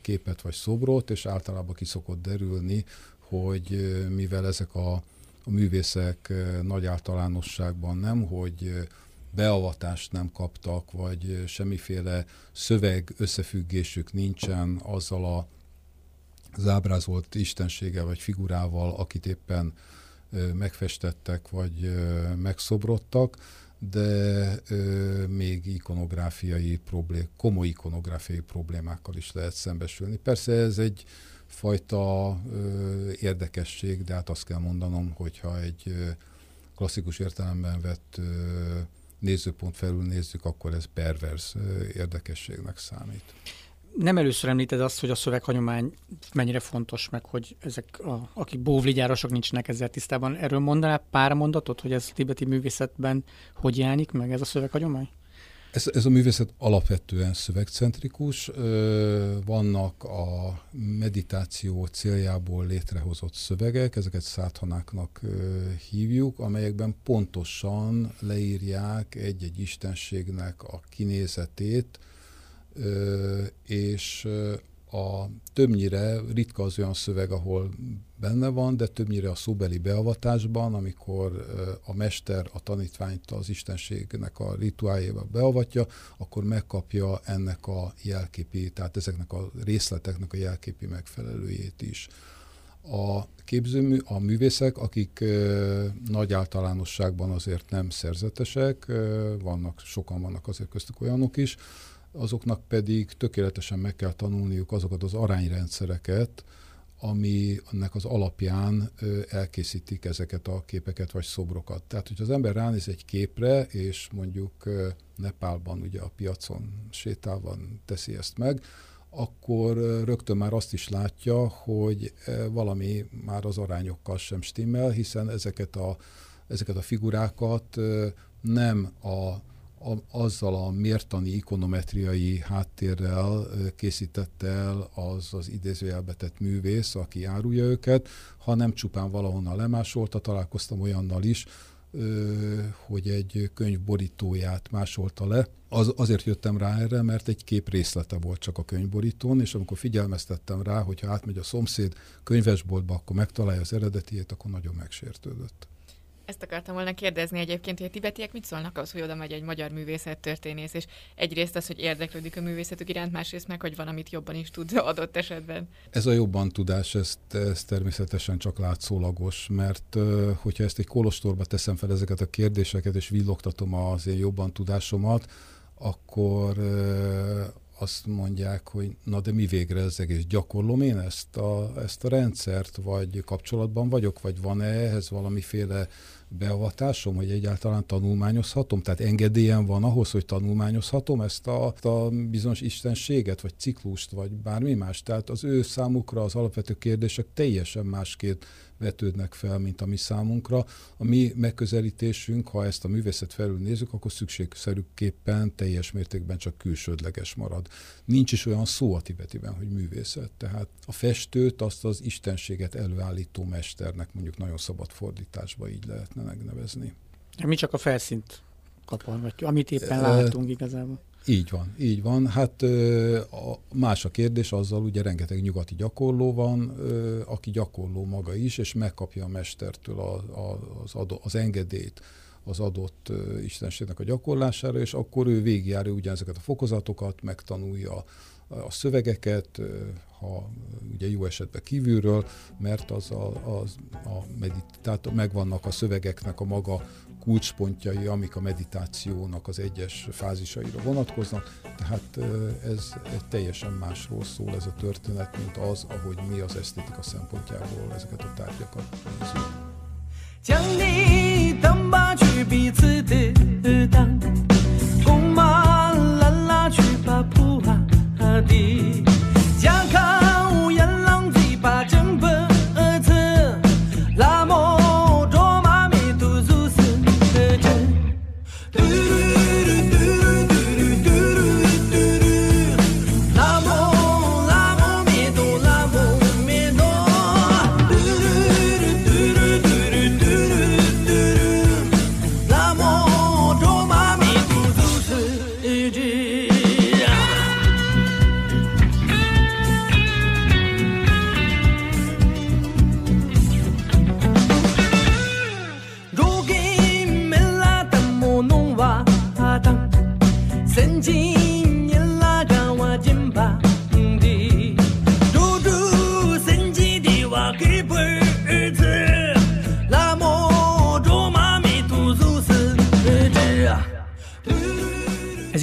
képet vagy szobrot, és általában ki szokott derülni, hogy mivel ezek a, a művészek nagy általánosságban nem, hogy beavatást nem kaptak, vagy semmiféle szöveg összefüggésük nincsen azzal a az ábrázolt istenséggel vagy figurával, akit éppen megfestettek, vagy megszobrodtak, de ö, még ikonográfiai problém, komoly ikonográfiai problémákkal is lehet szembesülni. Persze ez egy fajta ö, érdekesség, de hát azt kell mondanom, hogyha egy ö, klasszikus értelemben vett ö, nézőpont felül nézzük, akkor ez pervers érdekességnek számít nem először említed azt, hogy a szöveghagyomány mennyire fontos, meg hogy ezek, a, akik bóvligyárosok nincsenek ezzel tisztában. Erről mondanál pár mondatot, hogy ez a tibeti művészetben hogy jelenik meg ez a szöveghagyomány? Ez, ez a művészet alapvetően szövegcentrikus. Vannak a meditáció céljából létrehozott szövegek, ezeket száthanáknak hívjuk, amelyekben pontosan leírják egy-egy istenségnek a kinézetét, és a többnyire ritka az olyan szöveg, ahol benne van, de többnyire a szóbeli beavatásban, amikor a mester a tanítványt az istenségnek a rituáljéba beavatja, akkor megkapja ennek a jelképi, tehát ezeknek a részleteknek a jelképi megfelelőjét is. A képzőmű, a művészek, akik nagy általánosságban azért nem szerzetesek, vannak, sokan vannak azért köztük olyanok is, azoknak pedig tökéletesen meg kell tanulniuk azokat az arányrendszereket, ami ennek az alapján elkészítik ezeket a képeket vagy szobrokat. Tehát, hogyha az ember ránéz egy képre, és mondjuk Nepálban ugye a piacon sétálvan teszi ezt meg, akkor rögtön már azt is látja, hogy valami már az arányokkal sem stimmel, hiszen ezeket a, ezeket a figurákat nem a a, azzal a mértani ikonometriai háttérrel készítette el az az idézőjelbe tett művész, aki árulja őket, hanem csupán valahonnan lemásolta, találkoztam olyannal is, hogy egy könyv borítóját másolta le. Az, azért jöttem rá erre, mert egy kép részlete volt csak a könyvborítón, és amikor figyelmeztettem rá, hogy ha átmegy a szomszéd könyvesboltba, akkor megtalálja az eredetiét, akkor nagyon megsértődött. Ezt akartam volna kérdezni egyébként, hogy a tibetiek mit szólnak az, hogy oda megy egy magyar művészettörténész, és egyrészt az, hogy érdeklődik a művészetük iránt, másrészt meg, hogy van, amit jobban is tud adott esetben. Ez a jobban tudás, ez, ez természetesen csak látszólagos, mert hogyha ezt egy kolostorba teszem fel ezeket a kérdéseket, és villogtatom az én jobban tudásomat, akkor azt mondják, hogy na de mi végre ez egész? Gyakorlom én ezt a, ezt a rendszert, vagy kapcsolatban vagyok, vagy van-e ehhez valamiféle beavatásom, hogy egyáltalán tanulmányozhatom? Tehát engedélyem van ahhoz, hogy tanulmányozhatom ezt a, a bizonyos istenséget, vagy ciklust, vagy bármi más. Tehát az ő számukra az alapvető kérdések teljesen másként vetődnek fel, mint a mi számunkra. A mi megközelítésünk, ha ezt a művészet felül nézzük, akkor szükségszerűképpen teljes mértékben csak külsődleges marad. Nincs is olyan szó a tibetiben, hogy művészet. Tehát a festőt azt az istenséget előállító mesternek mondjuk nagyon szabad fordításba így lehetne megnevezni. Mi csak a felszínt vagy amit éppen látunk igazából. Így van, így van. Hát más a kérdés, azzal ugye rengeteg nyugati gyakorló van, aki gyakorló maga is, és megkapja a mestertől az, adó, az engedélyt az adott istenségnek a gyakorlására, és akkor ő végigjárja ugyanezeket a fokozatokat, megtanulja a szövegeket, ha ugye jó esetben kívülről, mert az a, az a medit, tehát megvannak a szövegeknek a maga kulcspontjai, amik a meditációnak az egyes fázisaira vonatkoznak, tehát ez egy teljesen másról szól ez a történet, mint az, ahogy mi az esztétika szempontjából ezeket a tárgyakat nézzük. 将你等吧，去彼此的当，公马拉拉去吧，普拉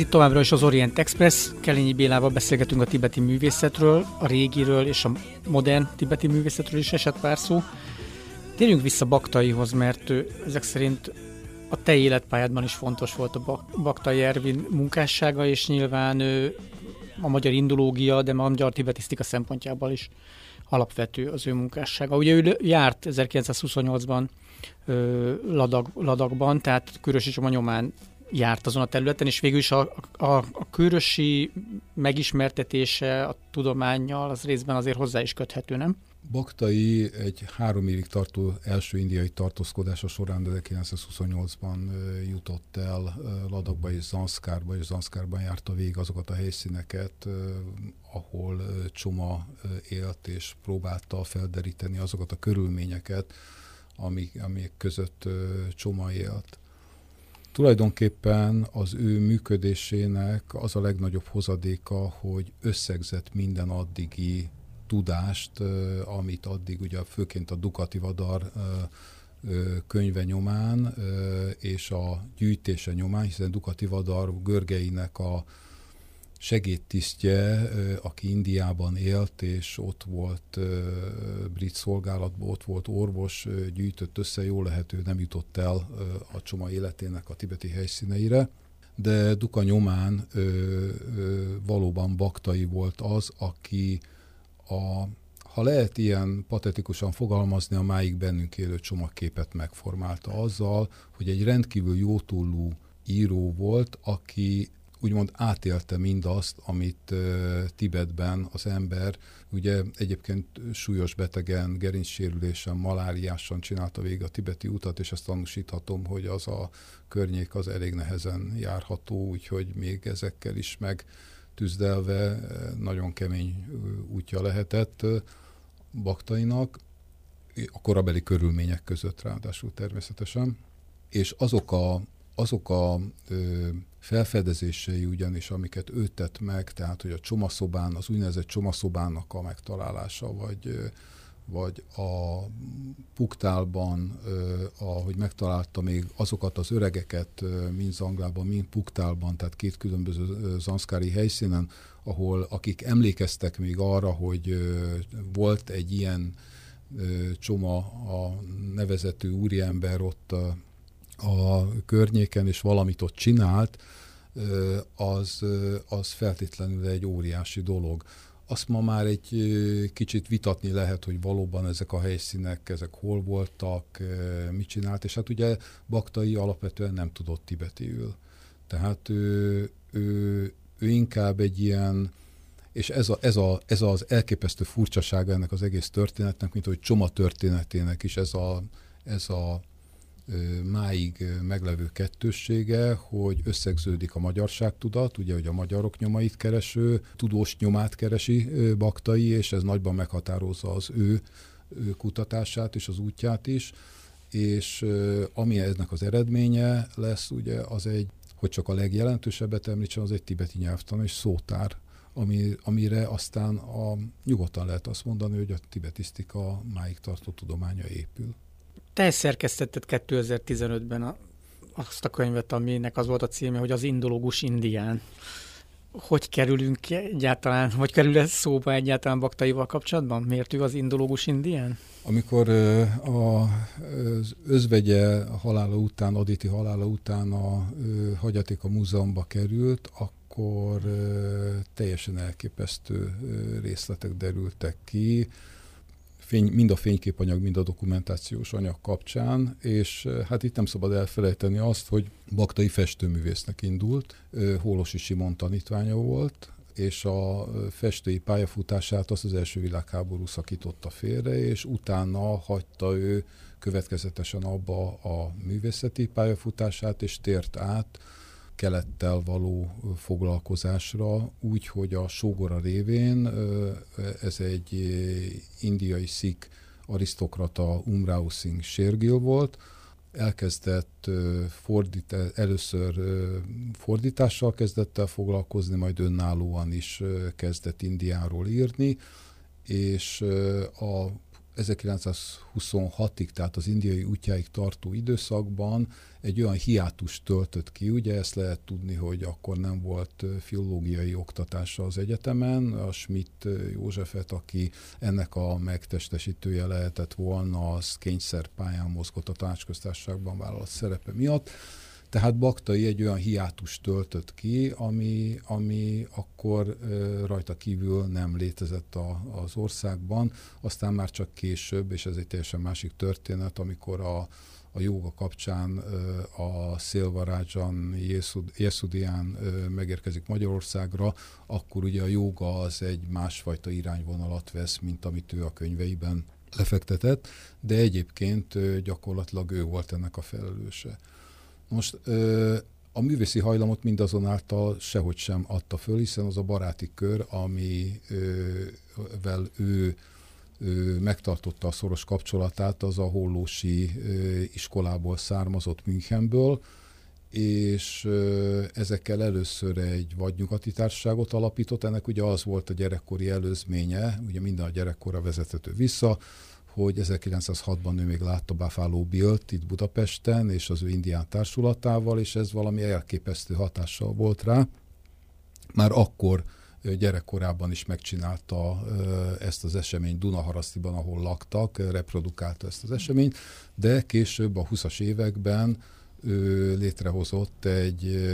的。Továbbra is az Orient Express, Kelényi Bélával beszélgetünk a tibeti művészetről, a régiről és a modern tibeti művészetről is esett pár szó. Térjünk vissza Baktaihoz, mert ő ezek szerint a te életpályádban is fontos volt a Baktai Ervin munkássága, és nyilván ő a magyar indológia, de a magyar tibetisztika szempontjából is alapvető az ő munkássága. Ugye ő járt 1928-ban Ladag, Ladagban, tehát Körösi Csoma nyomán járt azon a területen, és végül is a, a, a körösi megismertetése a tudományjal az részben azért hozzá is köthető, nem? Baktai egy három évig tartó első indiai tartózkodása során 1928-ban jutott el Ladakba és Zanszkárba, és Zanszkárban járta végig azokat a helyszíneket, ahol Csoma élt, és próbálta felderíteni azokat a körülményeket, amik, amik között Csoma élt. Tulajdonképpen az ő működésének az a legnagyobb hozadéka, hogy összegzett minden addigi tudást, amit addig ugye főként a Dukati Vadar könyve nyomán és a gyűjtése nyomán, hiszen Dukati Vadar Görgeinek a segédtisztje, aki Indiában élt, és ott volt brit szolgálatban, ott volt orvos, gyűjtött össze, jó lehető, nem jutott el a Csoma életének a tibeti helyszíneire, de Duka nyomán valóban Baktai volt az, aki a, ha lehet ilyen patetikusan fogalmazni, a máig bennünk élő csomagképet megformálta azzal, hogy egy rendkívül jótúlú író volt, aki úgymond átélte mindazt, amit Tibetben az ember, ugye egyébként súlyos betegen, gerincsérülésen, maláriásan csinálta végig a tibeti utat, és ezt tanúsíthatom, hogy az a környék az elég nehezen járható, úgyhogy még ezekkel is meg tüzdelve nagyon kemény útja lehetett Baktainak, a korabeli körülmények között ráadásul természetesen, és azok a, azok a ö, felfedezései ugyanis, amiket ő tett meg, tehát hogy a csomaszobán, az úgynevezett csomaszobának a megtalálása, vagy vagy a Puktálban, ahogy megtalálta még azokat az öregeket, mind Zanglában, mind Puktálban, tehát két különböző zanszkári helyszínen, ahol akik emlékeztek még arra, hogy volt egy ilyen csoma a nevezetű úriember ott a, környéken, és valamit ott csinált, az, az feltétlenül egy óriási dolog azt ma már egy kicsit vitatni lehet, hogy valóban ezek a helyszínek, ezek hol voltak, mit csinált, és hát ugye Baktai alapvetően nem tudott tibetiül. Tehát ő, ő, ő inkább egy ilyen, és ez, a, ez, a, ez az elképesztő furcsasága ennek az egész történetnek, mint hogy Csoma történetének is ez a, ez a máig meglevő kettőssége, hogy összegződik a magyarságtudat, ugye, hogy a magyarok nyomait kereső, tudós nyomát keresi Baktai, és ez nagyban meghatározza az ő, kutatását és az útját is, és ami ennek az eredménye lesz, ugye, az egy, hogy csak a legjelentősebbet említsem, az egy tibeti nyelvtan és szótár, ami, amire aztán a, nyugodtan lehet azt mondani, hogy a tibetisztika máig tartó tudománya épül. Te szerkesztetted 2015-ben a, azt a könyvet, aminek az volt a címe, hogy az indológus indián. Hogy kerülünk egyáltalán, vagy kerül ez szóba egyáltalán Baktaival kapcsolatban? Miért ő az indológus indián? Amikor a, az özvegye halála után, Aditi halála után a hagyaték a múzeumba került, akkor teljesen elképesztő részletek derültek ki fény, mind a fényképanyag, mind a dokumentációs anyag kapcsán, és hát itt nem szabad elfelejteni azt, hogy Baktai festőművésznek indult, Hólosi Simon tanítványa volt, és a festői pályafutását azt az első világháború szakította félre, és utána hagyta ő következetesen abba a művészeti pályafutását, és tért át kelettel való foglalkozásra, úgy, hogy a sógora révén ez egy indiai szik arisztokrata Umrao Singh Shergill volt, elkezdett fordít, először fordítással kezdett el foglalkozni, majd önállóan is kezdett Indiáról írni, és a 1926-ig, tehát az indiai útjáig tartó időszakban egy olyan hiátus töltött ki, ugye ezt lehet tudni, hogy akkor nem volt filológiai oktatása az egyetemen, a Schmidt Józsefet, aki ennek a megtestesítője lehetett volna, az kényszer pályán mozgott a tanácsköztársaságban vállalt szerepe miatt, Tehát Baktai egy olyan hiátus töltött ki, ami, ami akkor rajta kívül nem létezett a, az országban, aztán már csak később, és ez egy teljesen másik történet, amikor a, a jóga kapcsán a Szilvarádzsan, Jeszudián megérkezik Magyarországra, akkor ugye a jóga az egy másfajta irányvonalat vesz, mint amit ő a könyveiben lefektetett, de egyébként gyakorlatilag ő volt ennek a felelőse. Most a művészi hajlamot mindazonáltal sehogy sem adta föl, hiszen az a baráti kör, amivel ő megtartotta a szoros kapcsolatát, az a hollósi iskolából származott Münchenből, és ezekkel először egy vadnyugati társaságot alapított. Ennek ugye az volt a gyerekkori előzménye, ugye minden a gyerekkorra vezethető vissza, hogy 1906-ban ő még látta Buffalo Bill-t itt Budapesten, és az ő indián társulatával, és ez valami elképesztő hatással volt rá. Már akkor gyerekkorában is megcsinálta ezt az eseményt Dunaharasztiban, ahol laktak, reprodukálta ezt az eseményt, de később a 20-as években ő létrehozott egy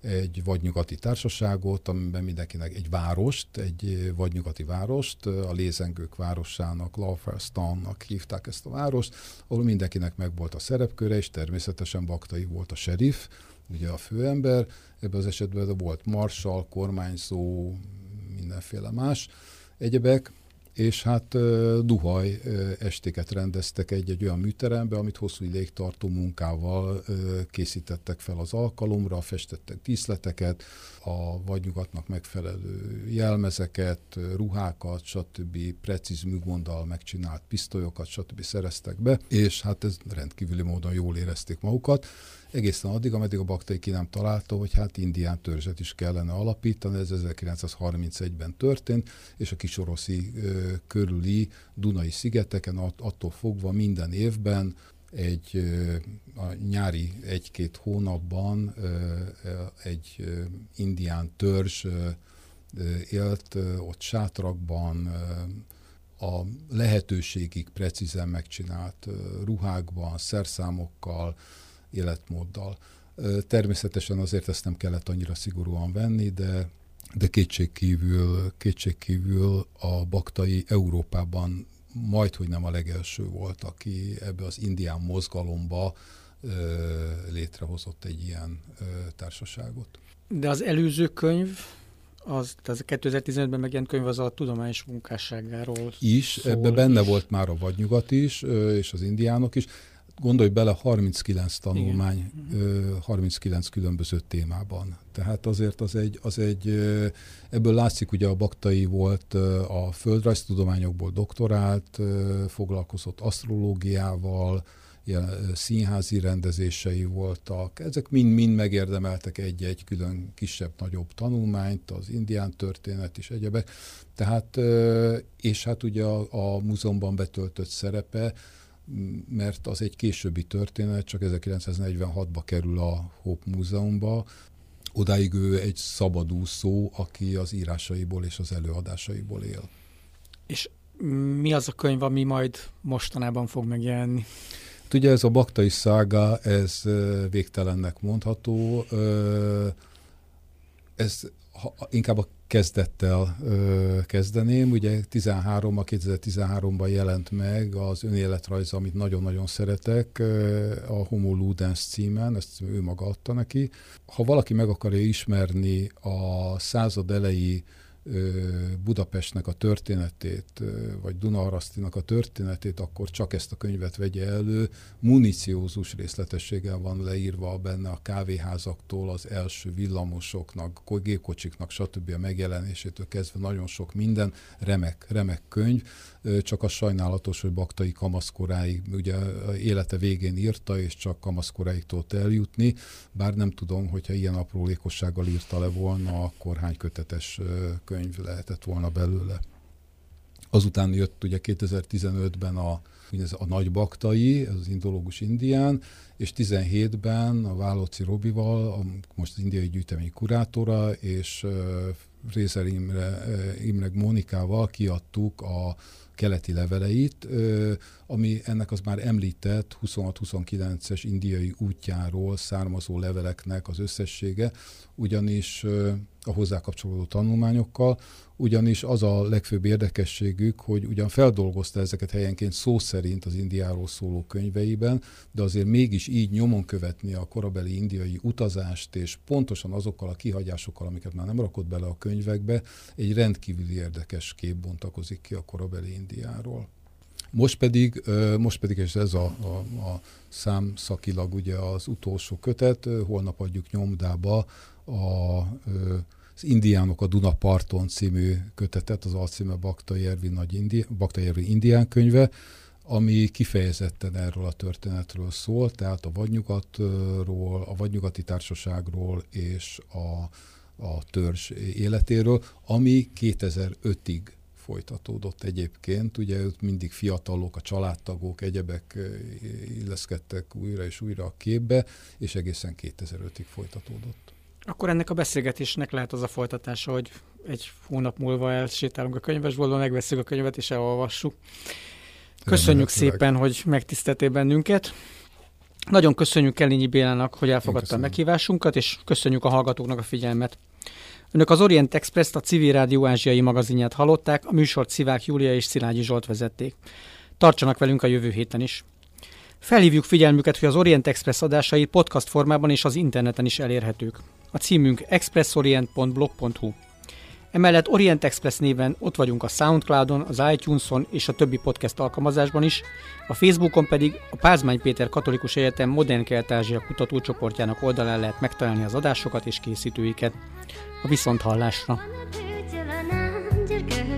egy vadnyugati társaságot, amiben mindenkinek egy várost, egy vadnyugati várost, a Lézengők városának, Lauferstannak hívták ezt a várost, ahol mindenkinek megvolt a szerepköre, és természetesen Baktai volt a sheriff, ugye a főember, ebben az esetben volt marsal, kormányzó, mindenféle más. Egyebek, és hát duhaj estéket rendeztek egy-egy olyan műterembe, amit hosszú ideig tartó munkával készítettek fel az alkalomra, festettek díszleteket, a vadnyugatnak megfelelő jelmezeket, ruhákat, stb. precíz műgonddal megcsinált pisztolyokat, stb. szereztek be, és hát ez rendkívüli módon jól érezték magukat egészen addig, ameddig a Baktai ki nem találta, hogy hát indián törzset is kellene alapítani, ez 1931-ben történt, és a kisoroszi ö, körüli Dunai szigeteken att, attól fogva minden évben egy a nyári egy-két hónapban egy indián törzs élt ott sátrakban, a lehetőségig precízen megcsinált ruhákban, szerszámokkal, életmóddal. Természetesen azért ezt nem kellett annyira szigorúan venni, de, de kétségkívül, kétségkívül a baktai Európában majd, hogy nem a legelső volt, aki ebbe az indián mozgalomba létrehozott egy ilyen társaságot. De az előző könyv, az, az 2015-ben megjelent könyv az a tudományos munkásságáról Is, ebbe benne is. volt már a vadnyugat is, és az indiánok is gondolj bele, 39 tanulmány, Igen. 39 különböző témában. Tehát azért az egy, az egy, ebből látszik, ugye a Baktai volt a földrajztudományokból doktorált, foglalkozott asztrológiával, ilyen színházi rendezései voltak. Ezek mind-mind megérdemeltek egy-egy külön kisebb-nagyobb tanulmányt, az indián történet és egyebek. Tehát, és hát ugye a, a múzeumban betöltött szerepe, mert az egy későbbi történet, csak 1946-ba kerül a Hope Múzeumba. Odáig ő egy szabadúszó, aki az írásaiból és az előadásaiból él. És mi az a könyv, ami majd mostanában fog megjelenni? Hát ugye ez a baktai szága, ez végtelennek mondható. Ez inkább a kezdettel ö, kezdeném. Ugye 13 a 2013-ban jelent meg az önéletrajza, amit nagyon-nagyon szeretek, a Homo Ludens címen, ezt ő maga adta neki. Ha valaki meg akarja ismerni a század elejé Budapestnek a történetét, vagy Dunaharasztinak a történetét, akkor csak ezt a könyvet vegye elő. Municiózus részletességgel van leírva benne a kávéházaktól, az első villamosoknak, gépkocsiknak, stb. a megjelenésétől kezdve nagyon sok minden, remek, remek könyv csak a sajnálatos, hogy Baktai kamaszkoráig, ugye élete végén írta, és csak kamaszkoráig tudott eljutni, bár nem tudom, hogyha ilyen aprólékossággal írta le volna, akkor hány kötetes könyv lehetett volna belőle. Azután jött ugye 2015-ben a a nagy baktai, ez az indológus indián, és 17-ben a Válóci Robival, a, most az indiai gyűjtemény kurátora, és Rézer Imre, uh, Imre Mónikával kiadtuk a keleti leveleit, ami ennek az már említett 26-29-es indiai útjáról származó leveleknek az összessége, ugyanis a hozzá kapcsolódó tanulmányokkal, ugyanis az a legfőbb érdekességük, hogy ugyan feldolgozta ezeket helyenként szó szerint az Indiáról szóló könyveiben, de azért mégis így nyomon követni a korabeli indiai utazást, és pontosan azokkal a kihagyásokkal, amiket már nem rakott bele a könyvekbe, egy rendkívüli érdekes kép bontakozik ki a korabeli Indiáról. Most pedig, most pedig és ez a, a, a számszakilag ugye az utolsó kötet, holnap adjuk nyomdába a az Indiánok a Dunaparton című kötetet, az alcíme Bakta Jervi, Nagy Indi, Bakta Jervi Indián könyve, ami kifejezetten erről a történetről szól, tehát a vadnyugatról, a vadnyugati társaságról és a, a törzs életéről, ami 2005-ig folytatódott egyébként. Ugye ők mindig fiatalok, a családtagok, egyebek illeszkedtek újra és újra a képbe, és egészen 2005-ig folytatódott. Akkor ennek a beszélgetésnek lehet az a folytatása, hogy egy hónap múlva elsétálunk a könyvesboltba, megveszünk a könyvet és elolvassuk. Köszönjük szépen, hogy megtiszteltél bennünket. Nagyon köszönjük Kelényi Bélának, hogy elfogadta a meghívásunkat, és köszönjük a hallgatóknak a figyelmet. Önök az Orient Express-t, a Civil Rádió ázsiai magazinját hallották, a műsort Szivák Júlia és Szilágyi Zsolt vezették. Tartsanak velünk a jövő héten is. Felhívjuk figyelmüket, hogy az Orient Express adásai podcast formában és az interneten is elérhetők. A címünk expressorient.blog.hu. Emellett Orient Express néven ott vagyunk a Soundcloudon, az iTunes-on és a többi podcast alkalmazásban is, a Facebookon pedig a Pázmány Péter Katolikus Egyetem Modern Kelet-Ázsia kutatócsoportjának oldalán lehet megtalálni az adásokat és készítőiket. A viszonthallásra! shom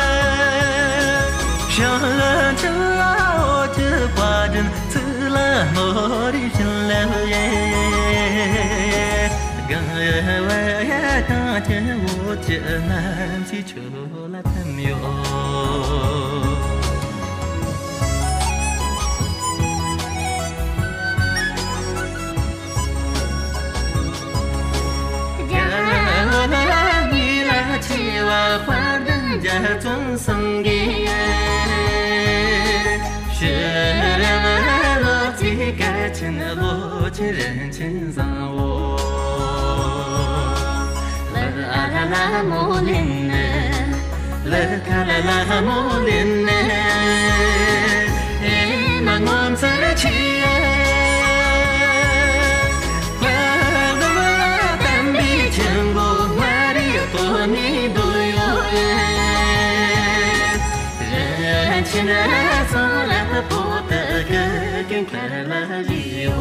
想了这我这把人自了我的心了耶跟我也大着我这难记住了朋友 ཁྱི ཕྱད མམ ཁྱི ཁྱི ཁྱི ཁྱི ཁྱི ཁྱི ཁྱི Cara para nós e eu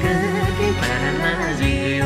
Cantem para nós e